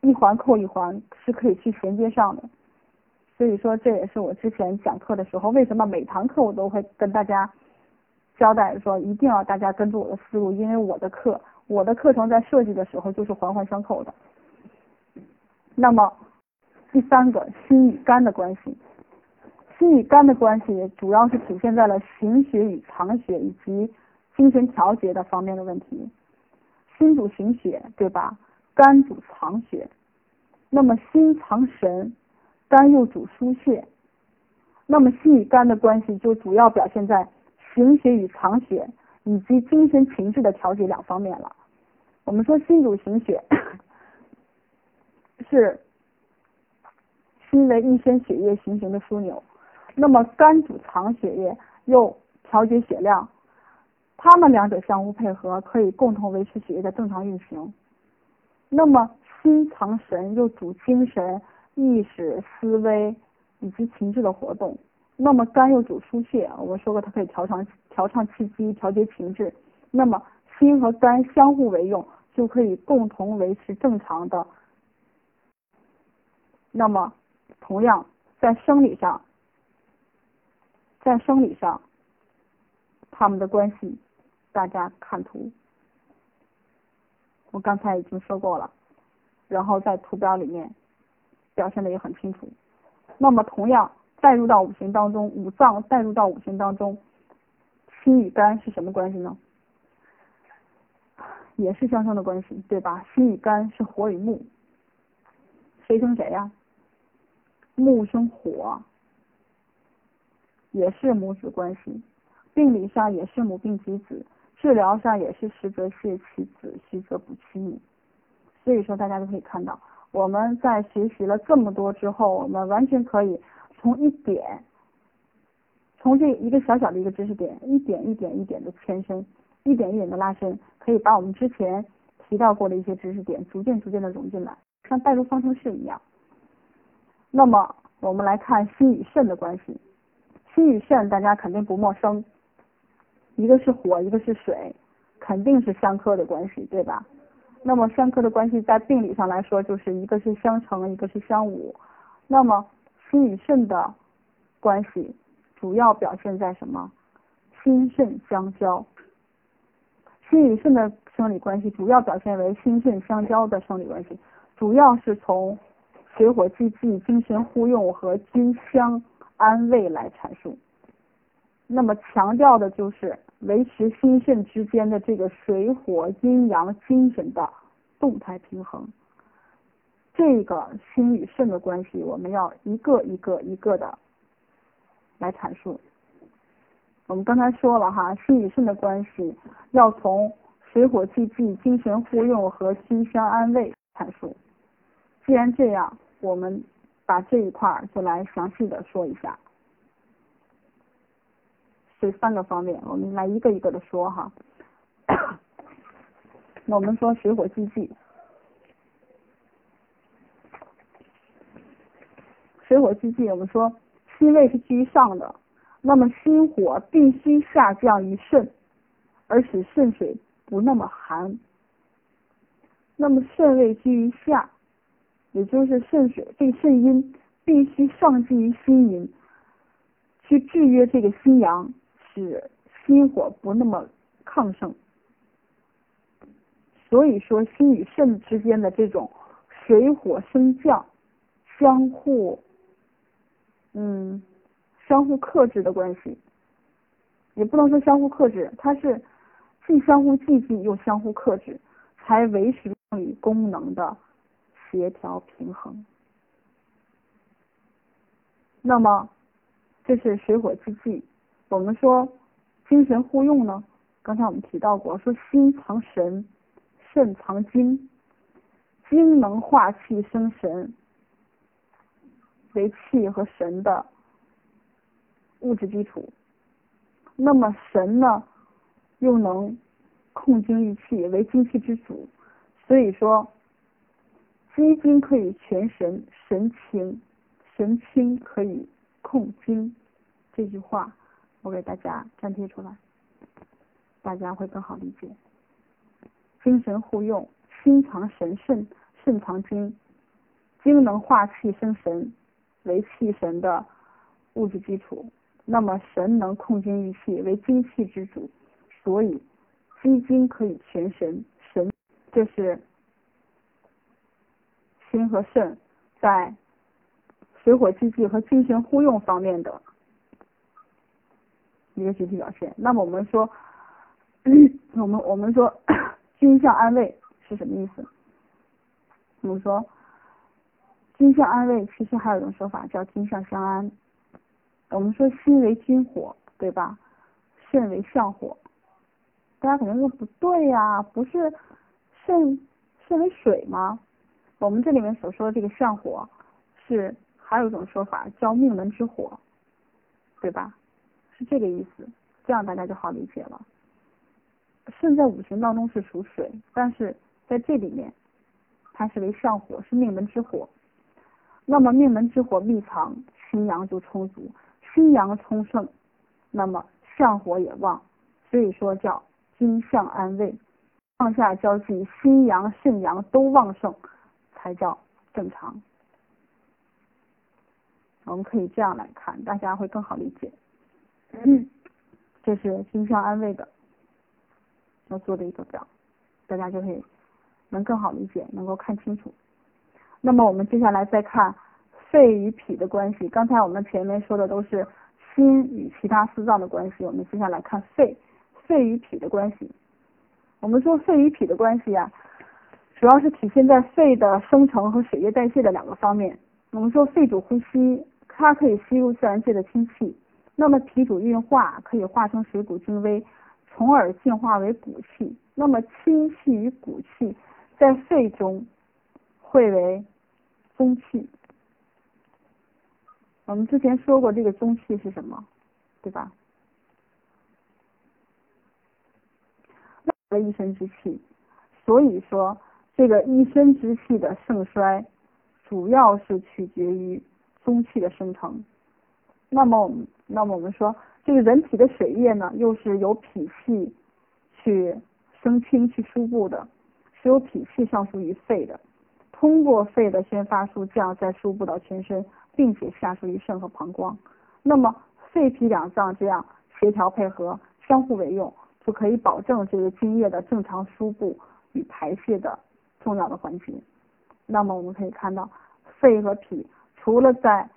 一环扣一环，是可以去衔接上的。所以说，这也是我之前讲课的时候，为什么每堂课我都会跟大家交代说，一定要大家跟住我的思路，因为我的课，我的课程在设计的时候就是环环相扣的。那么第三个，心与肝的关系，心与肝的关系主要是体现在了行血与藏血以及精神调节的方面的问题。心主行血，对吧？肝主藏血，那么心藏神。肝又主疏泄，那么心与肝的关系就主要表现在行血与藏血以及精神情志的调节两方面了。我们说心主行血，是心为一身血液行行的枢纽，那么肝主藏血液，又调节血量，它们两者相互配合，可以共同维持血液的正常运行。那么心藏神，又主精神。意识、思维以及情志的活动，那么肝又主疏泄，我们说过它可以调畅、调畅气机、调节情志。那么心和肝相互为用，就可以共同维持正常的。那么同样在生理上，在生理上，它们的关系，大家看图，我刚才已经说过了，然后在图表里面。表现的也很清楚。那么，同样带入到五行当中，五脏带入到五行当中，心与肝是什么关系呢？也是相生的关系，对吧？心与肝是火与木，谁生谁呀？木生火，也是母子关系。病理上也是母病及子，治疗上也是实则泻其子，虚则补其母。所以说，大家都可以看到。我们在学习了这么多之后，我们完全可以从一点，从这一个小小的一个知识点，一点一点一点的牵伸，一点一点的拉伸，可以把我们之前提到过的一些知识点，逐渐逐渐的融进来，像代入方程式一样。那么我们来看心与肾的关系，心与肾大家肯定不陌生，一个是火，一个是水，肯定是相克的关系，对吧？那么相克的关系在病理上来说，就是一个是相乘，一个是相侮。那么心与肾的关系主要表现在什么？心肾相交。心与肾的生理关系主要表现为心肾相交的生理关系，主要是从水火既济、精神互用和均相安慰来阐述。那么强调的就是维持心肾之间的这个水火阴阳精神的动态平衡。这个心与肾的关系，我们要一个一个一个的来阐述。我们刚才说了哈，心与肾的关系要从水火既济、精神互用和心相安慰阐述。既然这样，我们把这一块儿就来详细的说一下。这三个方面，我们来一个一个的说哈。[coughs] 我们说水火既济，水火既济，我们说心位是居于上的，那么心火必须下降于肾，而使肾水不那么寒。那么肾位居于下，也就是肾水这个肾阴必须上进于心阴，去制约这个心阳。使心火不那么亢盛，所以说心与肾之间的这种水火升降、相互嗯相互克制的关系，也不能说相互克制，它是既相互寂静又相互克制，才维持与功能的协调平衡。那么这是水火之气。我们说精神互用呢，刚才我们提到过，说心藏神，肾藏精，精能化气生神，为气和神的物质基础。那么神呢，又能控精御气，为精气之主。所以说，积精可以全神，神清，神清可以控精。这句话。我给大家粘贴出来。大家会更好理解。精神互用，心藏神肾，肾藏精，精能化气生神，为气神的物质基础。那么神能控精御气，为精气之主，所以积精可以全神。神这是心和肾在水火既济和精神互用方面的一个具体表现。那么我们说，我们我们说。[coughs] 君相安慰是什么意思？我们说，心相安慰，其实还有一种说法叫心相相安。我们说心为君火，对吧？肾为相火。大家可能说不对呀，不是肾肾为水吗？我们这里面所说的这个相火，是还有一种说法叫命门之火，对吧？是这个意思，这样大家就好理解了。肾在五行当中是属水，但是在这里面，它是为上火，是命门之火。那么命门之火密藏，心阳就充足，心阳充盛，那么相火也旺，所以说叫金相安慰，上下交际，心阳肾阳都旺盛，才叫正常。我们可以这样来看，大家会更好理解。嗯，这是金相安慰的。要做的一个表，大家就会能更好理解，能够看清楚。那么我们接下来再看肺与脾的关系。刚才我们前面说的都是心与其他四脏的关系，我们接下来看肺，肺与脾的关系。我们说肺与脾的关系啊，主要是体现在肺的生成和水液代谢的两个方面。我们说肺主呼吸，它可以吸入自然界的氢气；那么脾主运化，可以化成水谷精微。从而进化为骨气，那么氢气与骨气在肺中会为宗气。我们之前说过这个宗气是什么，对吧？那一身之气，所以说这个一身之气的盛衰，主要是取决于宗气的生成。那么我们，那么我们说。这个人体的水液呢，又是由脾气去生清去输布的，是由脾气上输于肺的，通过肺的宣发输降，再输布到全身，并且下输于肾和膀胱。那么肺脾两脏这样协调配合，相互为用，就可以保证这个津液的正常输布与排泄的重要的环节。那么我们可以看到，肺和脾除了在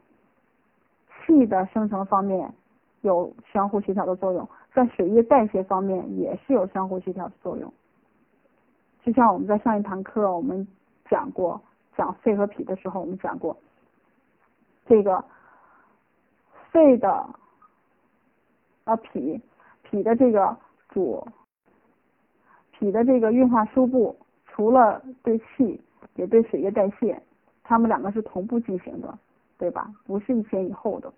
气的生成方面，有相互协调的作用，在水液代谢方面也是有相互协调的作用。就像我们在上一堂课我们讲过，讲肺和脾的时候，我们讲过，这个肺的啊脾脾的这个主脾的这个运化输布，除了对气，也对水液代谢，它们两个是同步进行的，对吧？不是一前一后的。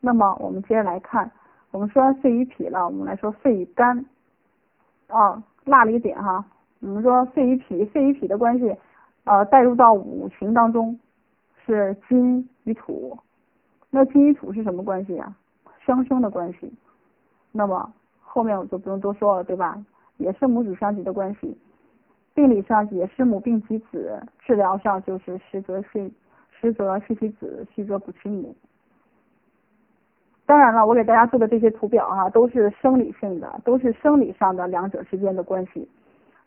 那么我们接着来看，我们说完肺与脾了，我们来说肺与肝。啊，落了一点哈，我们说肺与脾，肺与脾的关系，呃，带入到五行当中是金与土。那金与土是什么关系呀？相生的关系。那么后面我就不用多说了，对吧？也是母子相及的关系。病理上也是母病其子，治疗上就是实则系实则虚其子，虚则补其母。当然了，我给大家做的这些图表哈，都是生理性的，都是生理上的两者之间的关系。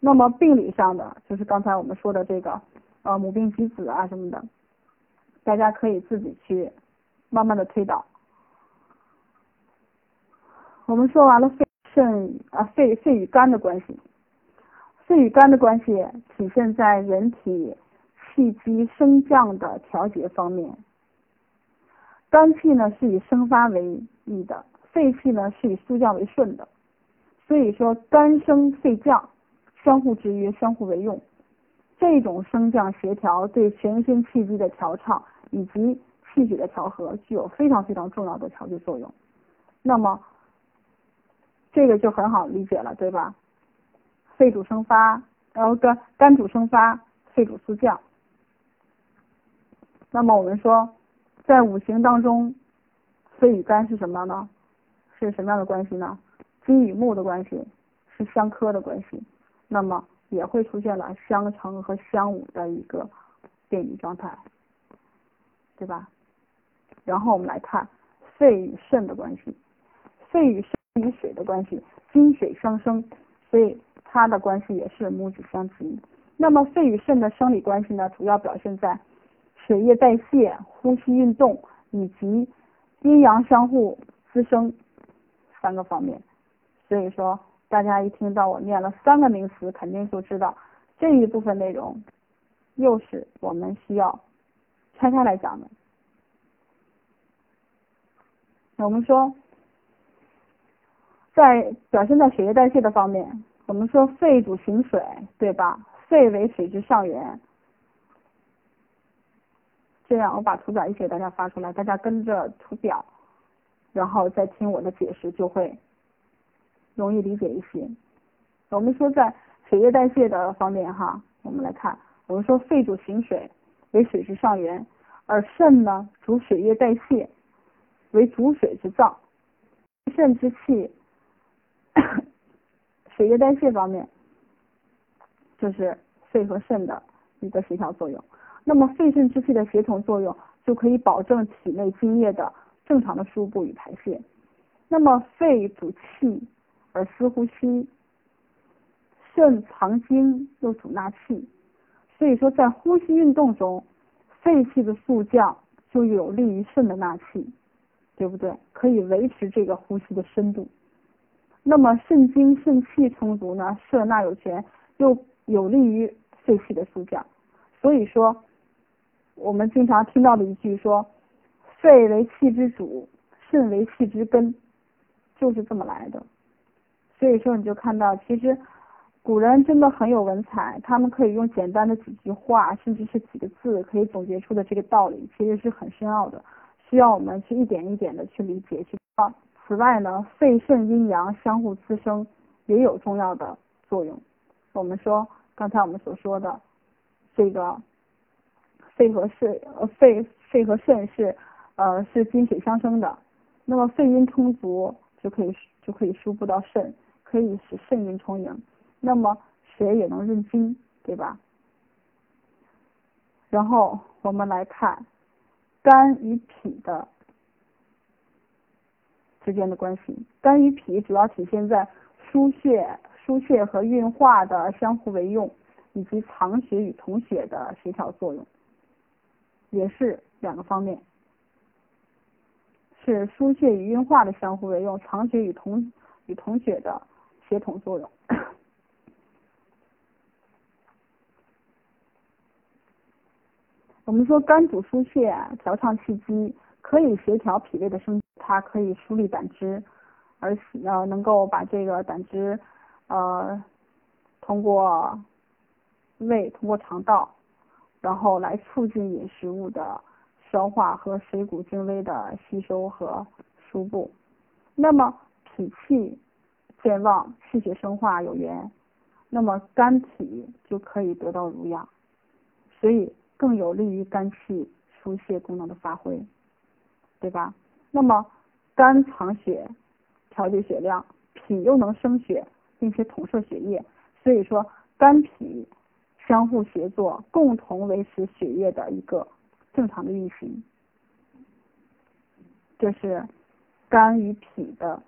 那么病理上的，就是刚才我们说的这个，呃，母病及子啊什么的，大家可以自己去慢慢的推导。我们说完了肺肾啊肺肺与肝的关系，肺与肝的关系体现在人体气机升降的调节方面。肝气呢是以生发为宜的，肺气呢是以肃降为顺的，所以说肝升肺降，相互制约，相互为用。这种升降协调对全身气机的调畅以及气血的调和具有非常非常重要的调节作用。那么这个就很好理解了，对吧？肺主生发，然后肝肝主生发，肺主肃降。那么我们说。在五行当中，肺与肝是什么呢？是什么样的关系呢？金与木的关系是相克的关系，那么也会出现了相乘和相侮的一个变异状态，对吧？然后我们来看肺与肾的关系，肺与肾与水的关系，金水相生，所以它的关系也是母子相及。那么肺与肾的生理关系呢，主要表现在血液代谢、呼吸运动以及阴阳相互滋生三个方面。所以说，大家一听到我念了三个名词，肯定就知道这一部分内容又是我们需要拆开来讲的。我们说，在表现在血液代谢的方面，我们说肺主行水，对吧？肺为水之上源。这样，我把图表一起给大家发出来，大家跟着图表，然后再听我的解释，就会容易理解一些。我们说在血液代谢的方面，哈，我们来看，我们说肺主行水，为水之上源，而肾呢主血液代谢。为主水之脏，肾之气，[coughs] 血液代谢方面，就是肺和肾的一个协调作用。那么肺肾之气的协同作用，就可以保证体内津液的正常的输布与排泄。那么肺主气而司呼吸，肾藏精又主纳气，所以说在呼吸运动中，肺气的速降就有利于肾的纳气。对不对？可以维持这个呼吸的深度。那么肾精肾气充足呢，摄纳有权，又有利于肺气的速降。所以说，我们经常听到的一句说，肺为气之主，肾为气之根，就是这么来的。所以说，你就看到，其实古人真的很有文采，他们可以用简单的几句话，甚至是几个字，可以总结出的这个道理，其实是很深奥的。需要我们去一点一点的去理解去。此外呢，肺肾阴阳相互滋生也有重要的作用。我们说刚才我们所说的这个肺和肾呃肺肺和肾是呃是金水相生的，那么肺阴充足就可以就可以输布到肾，可以使肾阴充盈，那么水也能润精，对吧？然后我们来看。肝与脾的之间的关系，肝与脾主要体现在输血、输血和运化的相互为用，以及藏血与统血的协调作用，也是两个方面，是输血与运化的相互为用，藏血与同与统血的协同作用。我们说肝主疏泄，调畅气机，可以协调脾胃的生，它可以疏利胆汁，而呃能够把这个胆汁呃通过胃通过肠道，然后来促进饮食物的消化和水谷精微的吸收和输布。那么脾气健旺，气血生化有源，那么肝脾就可以得到濡养，所以。更有利于肝气疏泄功能的发挥，对吧？那么肝藏血，调节血量，脾又能生血，并且统摄血液，所以说肝脾相互协作，共同维持血液的一个正常的运行，这是肝与脾的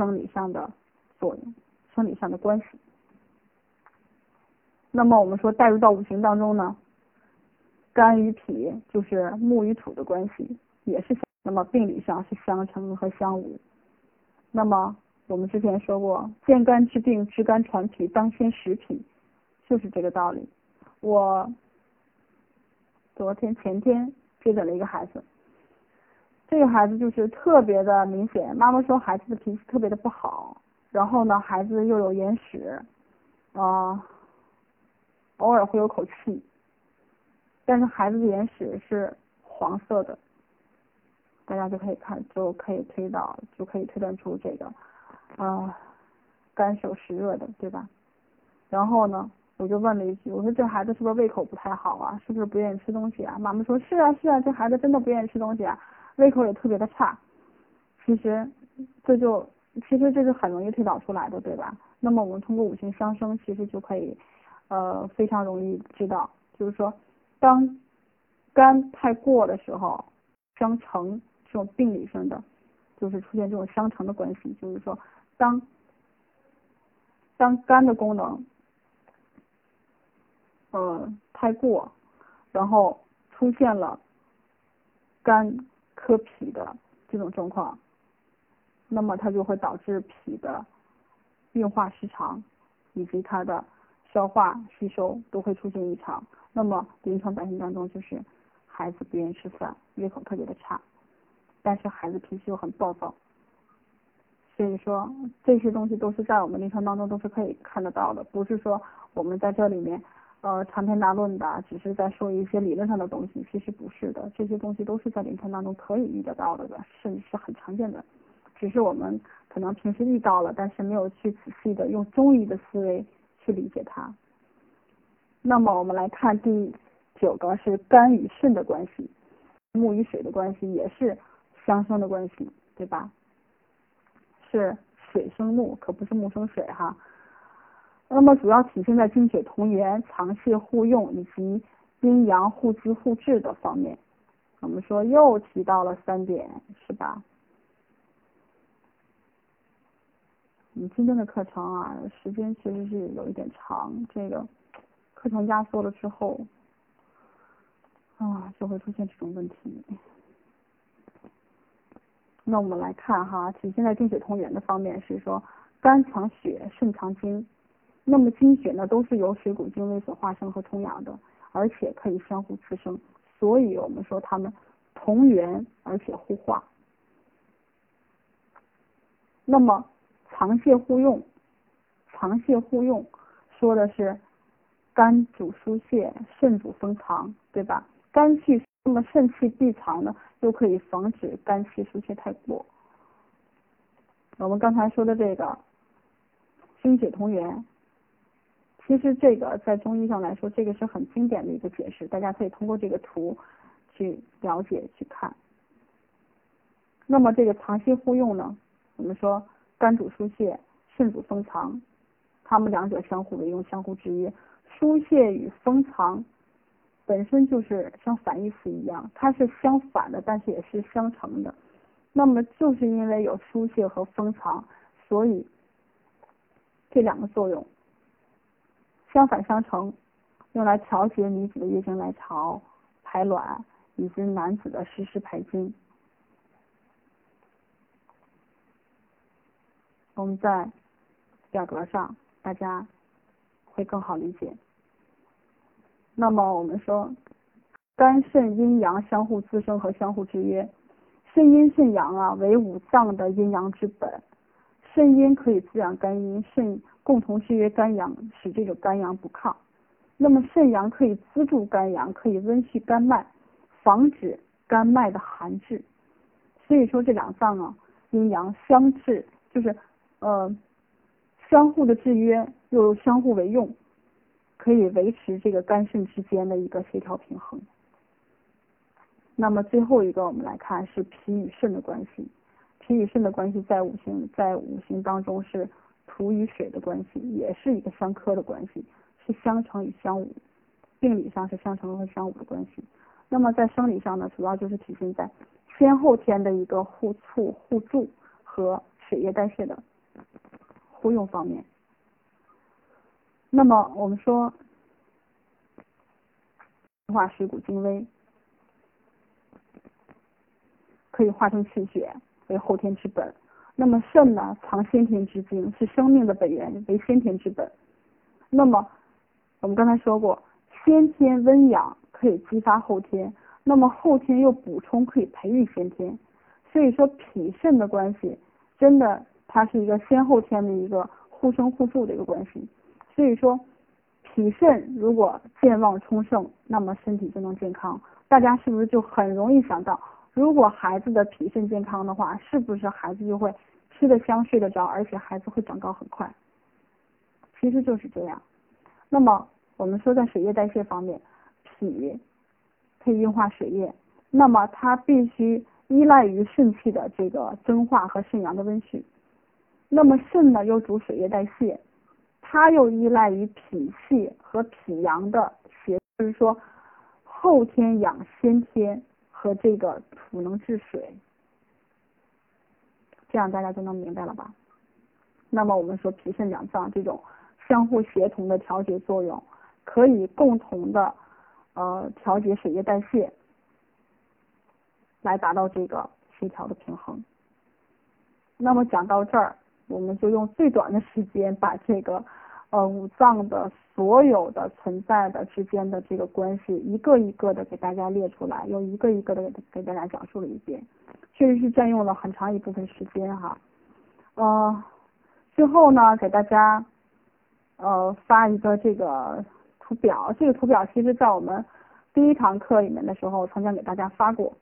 生理上的作用，生理上的关系。那么我们说带入到五行当中呢？肝与脾就是木与土的关系，也是相那么病理上是相乘和相侮。那么我们之前说过，见肝治病，治肝传脾，当先食脾，就是这个道理。我昨天前天接诊了一个孩子，这个孩子就是特别的明显，妈妈说孩子的脾气特别的不好，然后呢，孩子又有眼屎，啊，偶尔会有口气。但是孩子的眼屎是黄色的，大家就可以看，就可以推导，就可以推断出这个啊干手湿热的，对吧？然后呢，我就问了一句，我说这孩子是不是胃口不太好啊？是不是不愿意吃东西啊？妈妈说是啊是啊，这孩子真的不愿意吃东西啊，胃口也特别的差。其实这就其实这是很容易推导出来的，对吧？那么我们通过五行相生，其实就可以呃非常容易知道，就是说当肝太过的时候，相乘这种病理上的，就是出现这种相乘的关系，就是说当当肝的功能呃太过，然后出现了肝克脾的这种状况。那么它就会导致脾的运化失常，以及它的消化吸收都会出现异常。那么临床表现当中就是孩子不愿意吃饭，胃口特别的差，但是孩子脾气又很暴躁。所以说这些东西都是在我们临床当中都是可以看得到的，不是说我们在这里面呃长篇大论的，只是在说一些理论上的东西，其实不是，这些东西都是在临床当中可以遇得到的的，甚至是很常见的。只是我们可能平时遇到了，但是没有去仔细的用中医的思维去理解它。那么我们来看第九个是肝与肾的关系，木与水的关系也是相生的关系，对吧？是水生木，可不是木生水哈。那么主要体现在精血同源、藏泄互用以及阴阳互滋互治的方面。我们说又提到了三点，是吧？我们今天的课程啊，时间其实是有一点长，这个课程压缩了之后，啊，就会出现这种问题。那我们来看哈，体现在精血同源的方面是说，肝藏血，肾藏精。那么精血呢，都是由水谷精微所化生和充养的，而且可以相互滋生，所以我们说它们同源而且互化。那么藏泄互用，藏泄互用，说的是肝主疏泄，肾主封藏，对吧？肝气，那么肾气闭藏呢，又可以防止肝气疏泄太过。我们刚才说的这个精血同源，其实这个在中医上来说，这个是很经典的一个解释，大家可以通过这个图去了解去看。那么这个藏泄互用呢，我们说。肝主疏泄，肾主封藏，它们两者相互为用，相互制约。疏泄与封藏本身就是像反义词一样，它是相反的，但是也是相成的。那么就是因为有疏泄和封藏，所以这两个作用相反相成，用来调节女子的月经来潮、排卵以及男子的实时排精。我们在表格上，大家会更好理解。那么我们说，肝肾阴阳相互滋生和相互制约。肾阴肾阳啊，为五脏的阴阳之本。肾阴可以滋养肝阴，肾共同制约肝阳，使这个肝阳不亢。那么肾阳可以资助肝阳，可以温煦肝脉，防止肝脉的寒滞。所以说这两脏啊，阴阳相制，就是。呃，相互的制约又相互为用，可以维持这个肝肾之间的一个协调平衡。那么最后一个，我们来看是脾与肾的关系。脾与肾的关系在五行在五行当中是土与水的关系，也是一个相克的关系，是相乘与相侮。病理上是相乘和相侮的关系。那么在生理上呢，主要就是体现在先后天的一个互促互助和血液代谢的。互用方面，那么我们说化水谷精微，可以化成气血为后天之本。那么肾呢，藏先天之精，是生命的本源，为先天之本。那么我们刚才说过，先天温养可以激发后天，那么后天又补充可以培育先天。所以说脾肾的关系真的。它是一个先后天的一个互生互助的一个关系，所以说脾肾如果健旺充盛，那么身体就能健康。大家是不是就很容易想到，如果孩子的脾肾健康的话，是不是孩子就会吃得香、睡得着，而且孩子会长高很快？其实就是这样。那么我们说在水液代谢方面，脾可以运化水液，那么它必须依赖于肾气的这个蒸化和肾阳的温煦。那么肾呢又主水液代谢，它又依赖于脾气和脾阳的协，就是说后天养先天和这个土能治水，这样大家就能明白了吧？那么我们说脾肾两脏这种相互协同的调节作用，可以共同的呃调节水液代谢，来达到这个协调的平衡。那么讲到这儿，我们就用最短的时间把这个呃五脏的所有的存在的之间的这个关系一个一个的给大家列出来，又一个一个的给给大家讲述了一遍，确实是占用了很长一部分时间哈。呃，最后呢，给大家呃发一个这个图表，这个图表其实在我们第一堂课里面的时候曾经给大家发过。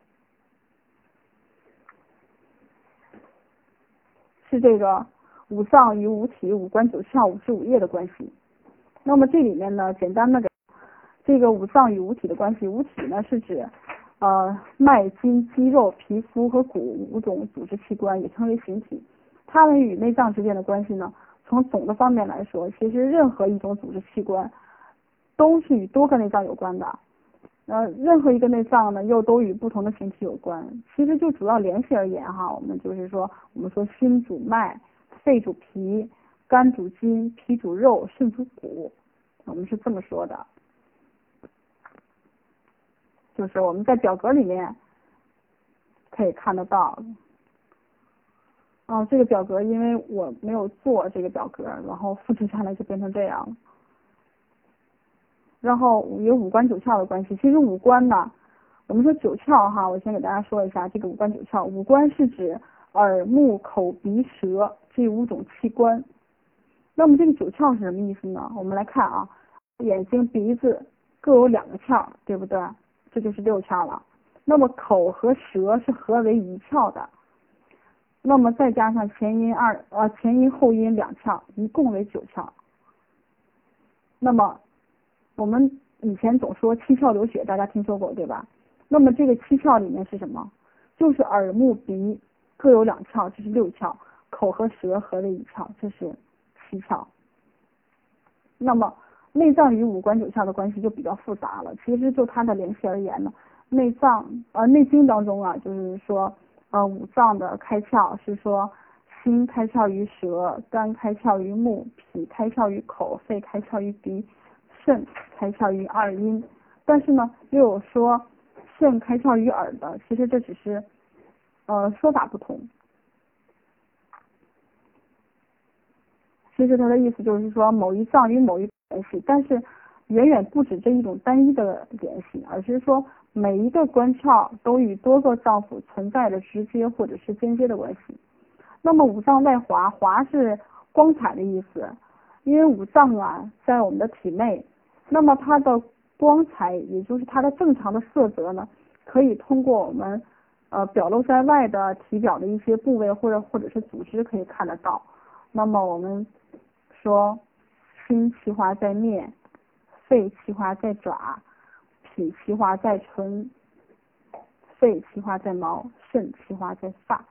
是这个五脏与五体、五官九窍、五肢五液的关系。那么这里面呢，简单的给这个五脏与五体的关系，五体呢是指呃脉、筋、肌肉、皮肤和骨五种组织器官，也称为形体。它们与内脏之间的关系呢，从总的方面来说，其实任何一种组织器官都是与多个内脏有关的。呃，任何一个内脏呢，又都与不同的形体有关。其实就主要联系而言哈，我们就是说，我们说心主脉，肺主脾，肝主筋，脾主肉，肾主骨，我们是这么说的。就是我们在表格里面可以看得到。哦，这个表格因为我没有做这个表格，然后复制下来就变成这样了。然后有五官九窍的关系，其实五官呢，我们说九窍哈，我先给大家说一下这个五官九窍。五官是指耳、目、口、鼻、舌这五种器官。那么这个九窍是什么意思呢？我们来看啊，眼睛、鼻子各有两个窍，对不对？这就是六窍了。那么口和舌是合为一窍的。那么再加上前阴二呃前阴后阴两窍，一共为九窍。那么我们以前总说七窍流血，大家听说过对吧？那么这个七窍里面是什么？就是耳目鼻各有两窍，这是六窍；口和舌合为一窍，这是七窍。那么内脏与五官九窍的关系就比较复杂了。其实就它的联系而言呢，内脏呃内经当中啊，就是说呃五脏的开窍是说心开窍于舌，肝开窍于目，脾开窍于口，肺开窍于鼻。肾开窍于二阴，但是呢，又有说肾开窍于耳的，其实这只是呃说法不同。其实它的意思就是说某一脏与某一联系，但是远远不止这一种单一的联系，而是说每一个官窍都与多个脏腑存在着直接或者是间接的关系。那么五脏外华，华是光彩的意思，因为五脏啊在我们的体内。那么它的光彩，也就是它的正常的色泽呢，可以通过我们呃表露在外的体表的一些部位或者或者是组织可以看得到。那么我们说，心气化在面，肺气化在爪，脾气化在唇，肺气化在毛，肾气化在发。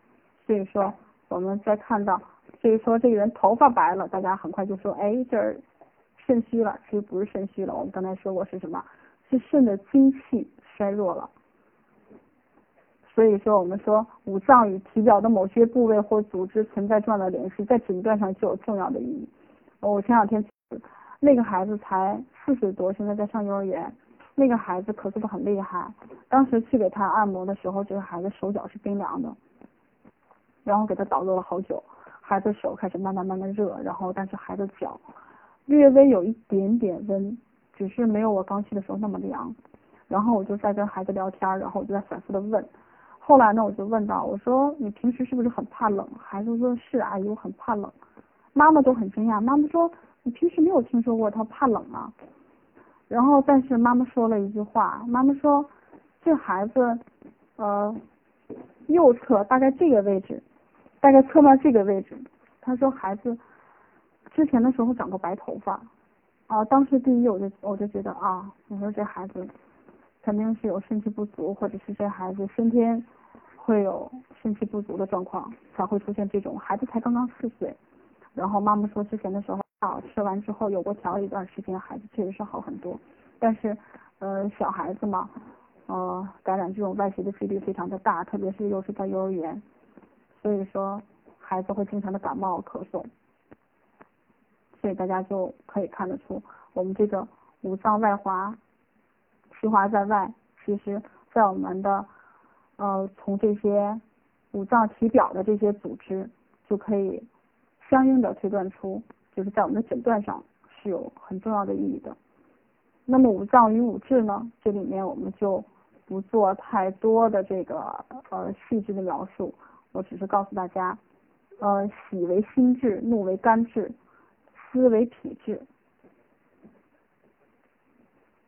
所以说我们在看到，所以说这个人头发白了，大家很快就说，哎这儿。肾虚了，其实不是肾虚了，我们刚才说过是什么？是肾的精气衰弱了。所以说，我们说五脏与体表的某些部位或组织存在重要的联系，在诊断上具有重要的意义。我前两天那个孩子才四岁多，现在在上幼儿园，那个孩子咳嗽的很厉害。当时去给他按摩的时候，这个孩子手脚是冰凉的，然后给他导热了好久，孩子手开始慢慢慢慢热，然后但是孩子脚。略微有一点点温，只是没有我刚去的时候那么凉。然后我就在跟孩子聊天，然后我就在反复的问。后来呢，我就问到，我说你平时是不是很怕冷？孩子说是阿姨，我很怕冷。妈妈都很惊讶，妈妈说你平时没有听说过他怕冷啊？然后但是妈妈说了一句话，妈妈说这孩子呃右侧大概这个位置，大概侧面这个位置，他说孩子。之前的时候长过白头发，啊，当时第一我就我就觉得啊，我说这孩子肯定是有肾气不足，或者是这孩子先天会有肾气不足的状况，才会出现这种孩子才刚刚四岁，然后妈妈说之前的时候药吃完之后有过调一段时间，孩子确实是好很多。但是呃小孩子嘛，呃感染这种外邪的几率非常的大，特别是又是在幼儿园，所以说孩子会经常的感冒咳嗽。所以大家就可以看得出，我们这个五脏外滑，其华在外，其实在我们的呃从这些五脏体表的这些组织，就可以相应的推断出，就是在我们的诊断上是有很重要的意义的。那么五脏与五志呢，这里面我们就不做太多的这个呃细致的描述，我只是告诉大家，呃喜为心志，怒为肝志。思为脾志，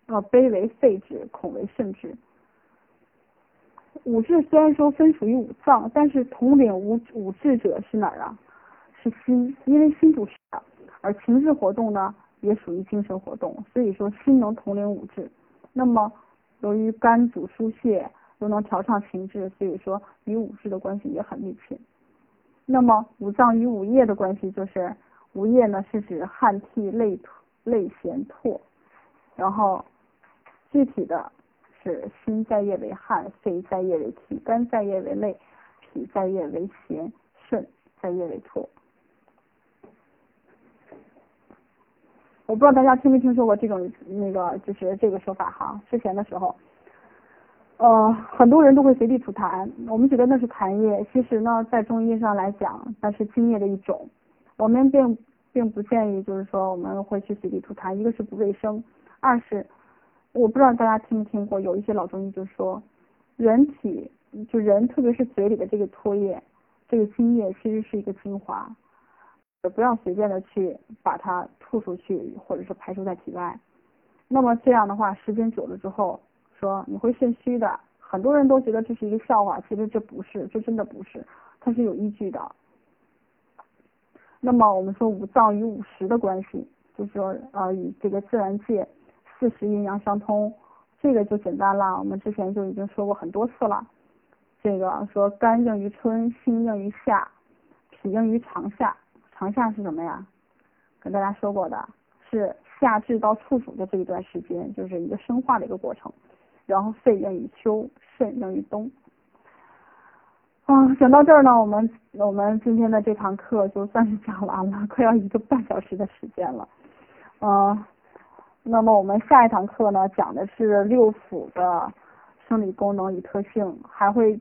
呃，悲为肺志，恐为肾志。五志虽然说分属于五脏，但是统领五五志者是哪儿啊？是心，因为心主神，而情志活动呢也属于精神活动，所以说心能统领五志。那么由于肝主疏泄，又能调畅情志，所以说与五志的关系也很密切。那么五脏与五液的关系就是。五液呢是指汗、涕、泪、泪涎、唾，然后具体的是心在液为汗，肺在液为涕，肝在液为泪，脾在液为涎，肾在液为唾。我不知道大家听没听说过这种那个就是这个说法哈？之前的时候，呃，很多人都会随地吐痰，我们觉得那是痰液，其实呢，在中医上来讲，那是津液的一种。我们并并不建议，就是说我们会去随地吐痰，一个是不卫生，二是我不知道大家听没听过，有一些老中医就说，人体就人特别是嘴里的这个唾液，这个津液其实是一个精华，不要随便的去把它吐出去，或者是排出在体外。那么这样的话，时间久了之后，说你会肾虚的，很多人都觉得这是一个笑话，其实这不是，这真的不是，它是有依据的。那么我们说五脏与五实的关系，就是说呃与这个自然界四时阴阳相通，这个就简单了。我们之前就已经说过很多次了。这个说肝应于春，心应于夏，脾应于长夏。长夏是什么呀？跟大家说过的，是夏至到处暑的这一段时间，就是一个生化的一个过程。然后肺应于秋，肾应于冬。嗯，讲到这儿呢，我们我们今天的这堂课就算是讲完了，[laughs] 快要一个半小时的时间了。嗯，那么我们下一堂课呢，讲的是六腑的生理功能与特性，还会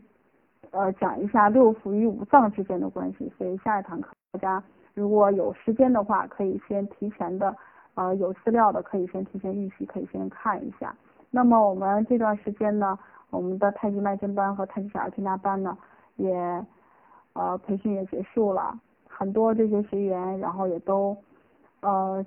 呃讲一下六腑与五脏之间的关系。所以下一堂课大家如果有时间的话，可以先提前的呃有资料的可以先提前预习，可以先看一下。那么我们这段时间呢，我们的太极脉针班和太极小儿推拿班呢。也呃培训也结束了，很多这些学员，然后也都呃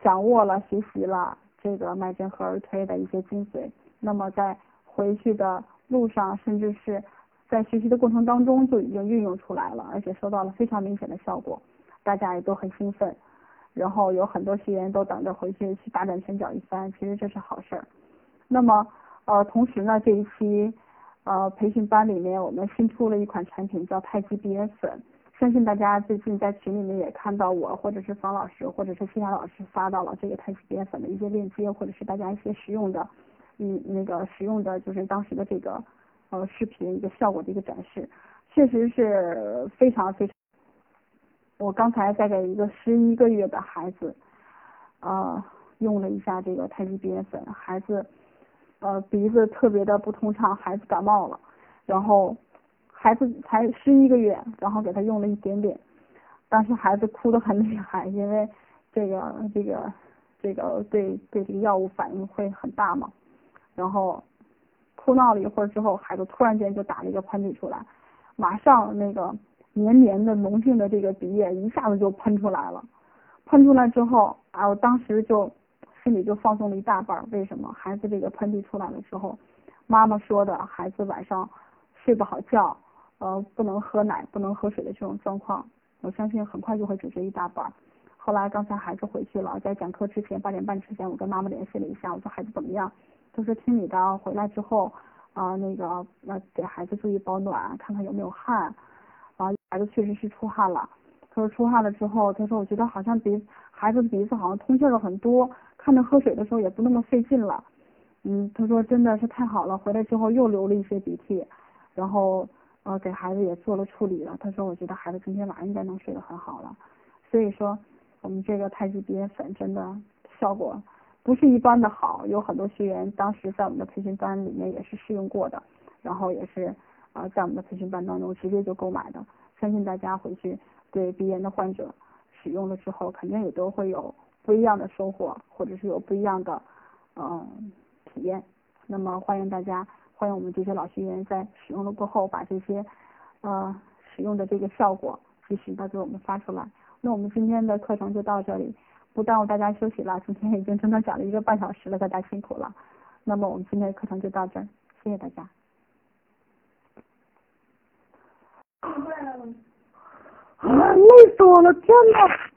掌握了学习了这个脉针和儿推的一些精髓。那么在回去的路上，甚至是在学习的过程当中就已经运用出来了，而且收到了非常明显的效果，大家也都很兴奋。然后有很多学员都等着回去去大展拳脚一番，其实这是好事儿。那么呃同时呢这一期。呃，培训班里面我们新出了一款产品，叫太极鼻炎粉。相信大家最近在群里面也看到我，或者是方老师，或者是其他老师发到了这个太极鼻炎粉的一些链接，或者是大家一些实用的，嗯，那个实用的就是当时的这个呃视频一个效果的一个展示，确实是非常非常。我刚才在给一个十一个月的孩子，呃，用了一下这个太极鼻炎粉，孩子。呃，鼻子特别的不通畅，孩子感冒了，然后孩子才十一个月，然后给他用了一点点，当时孩子哭得很厉害，因为这个这个这个对对这个药物反应会很大嘛，然后哭闹了一会儿之后，孩子突然间就打了一个喷嚏出来，马上那个黏黏的浓性的这个鼻液一下子就喷出来了，喷出来之后，啊，我当时就。心里就放松了一大半。为什么？孩子这个喷嚏出来了之后，妈妈说的孩子晚上睡不好觉，呃，不能喝奶、不能喝水的这种状况，我相信很快就会解决一大半。后来刚才孩子回去了，在讲课之前八点半之前，我跟妈妈联系了一下，我说孩子怎么样？他说听你的，回来之后啊，那个要给孩子注意保暖，看看有没有汗。啊，孩子确实是出汗了，他说出汗了之后，他说我觉得好像鼻孩子鼻子好像通气了很多，看着喝水的时候也不那么费劲了。嗯，他说真的是太好了，回来之后又流了一些鼻涕，然后呃给孩子也做了处理了。他说我觉得孩子今天晚上应该能睡得很好了。所以说我们这个太极鼻炎粉真的效果不是一般的好，有很多学员当时在我们的培训班里面也是试用过的，然后也是啊在我们的培训班当中直接就购买的。相信大家回去对鼻炎的患者使用了之后，肯定也都会有不一样的收获，或者是有不一样的嗯体验。那么欢迎大家，欢迎我们这些老学员在使用了过后，把这些呃使用的这个效果及时的给我们发出来。那我们今天的课程就到这里，不耽误大家休息了。今天已经整整讲了一个半小时了，大家辛苦了。那么我们今天的课程就到这儿，谢谢大家。啊，累死我了！天呐！